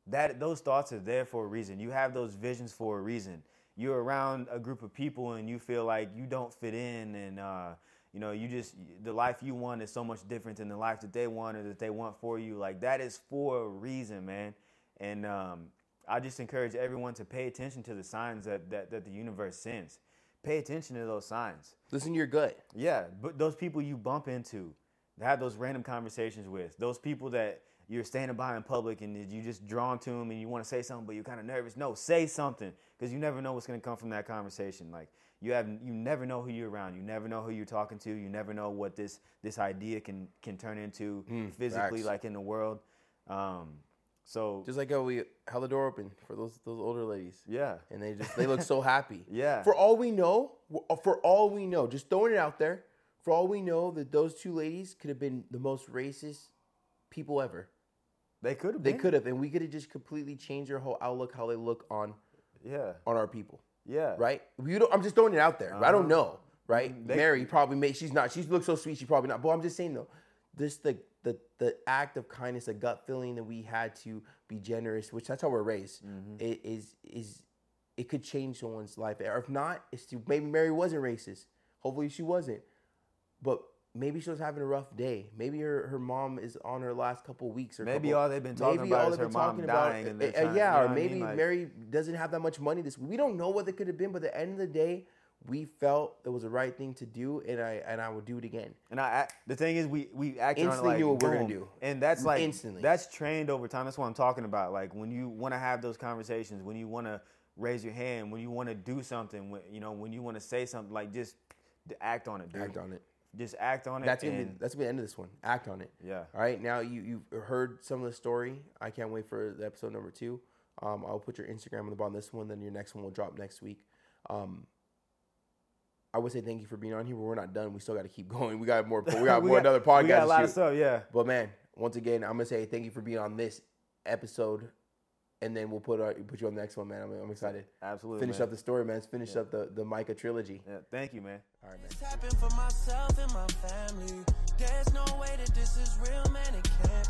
That those thoughts are there for a reason. You have those visions for a reason. You're around a group of people and you feel like you don't fit in, and uh, you know you just the life you want is so much different than the life that they want or that they want for you. Like that is for a reason, man. And um, I just encourage everyone to pay attention to the signs that, that that the universe sends. Pay attention to those signs. Listen to your gut. Yeah, but those people you bump into, have those random conversations with, those people that you're standing by in public and you just drawn to them and you want to say something, but you're kind of nervous. No, say something because you never know what's going to come from that conversation. Like you have, you never know who you're around. You never know who you're talking to. You never know what this this idea can can turn into physically, facts. like in the world. Um, so Just like how we held the door open for those those older ladies. yeah, and they just they look so happy. Yeah. For all we know, for all we know, just throwing it out there, for all we know, that those two ladies could have been the most racist people ever. they could have. They could have, and we could have just completely changed their whole outlook, how they look on Yeah, on our people. yeah. Right? We don't, I'm just throwing it out there. I don't know. Right? Uh-huh. They- Mary probably made. She's not. She looks so sweet. She probably not. But I'm just saying though, this the the the act of kindness, the gut feeling that we had to be generous, which that's how we're raised, Mm-hmm. is is it could change someone's life. Or if not, it's to maybe Mary wasn't racist. Hopefully she wasn't. But maybe she was having a rough day. Maybe her, her mom is on her last couple weeks or Maybe couple- all they've been talking about is her mom talking about- dying and uh, trying- yeah, you know or what I maybe mean? Like- Mary doesn't have that much money this week. We don't know what it could have been, but at the end of the day, we felt it was the right thing to do, and I and I would do it again. And I, the thing is, we we acted on it Instantly like knew what we're gonna do. and that's like Instantly. That's trained over time. That's what I'm talking about. Like when you want to have those conversations, when you want to raise your hand, when you want to do something, when, you know, when you want to say something, like just act on it, dude. Act on it. Just act on it. That's gonna be that's gonna be the end of this one. Act on it. Yeah. All right. Now you you've heard some of the story. I can't wait for the episode number two. Um, I'll put your Instagram on the bottom of this one. Then your next one will drop next week. Um, I would say thank you for being on here, but we're not done. We still got to keep going. We got more. We got more another podcast. We got a lot of stuff. Yeah. But man, once again, I'm gonna say thank you for being on this episode, and then we'll put our, put you on the next one, man. I'm, I'm excited. Absolutely. Finish man. up the story, man. Let's Finish up the the Micah trilogy. Yeah. Thank you, man. All right, man. This happened for myself and my family. There's no way that this is real, man. It can't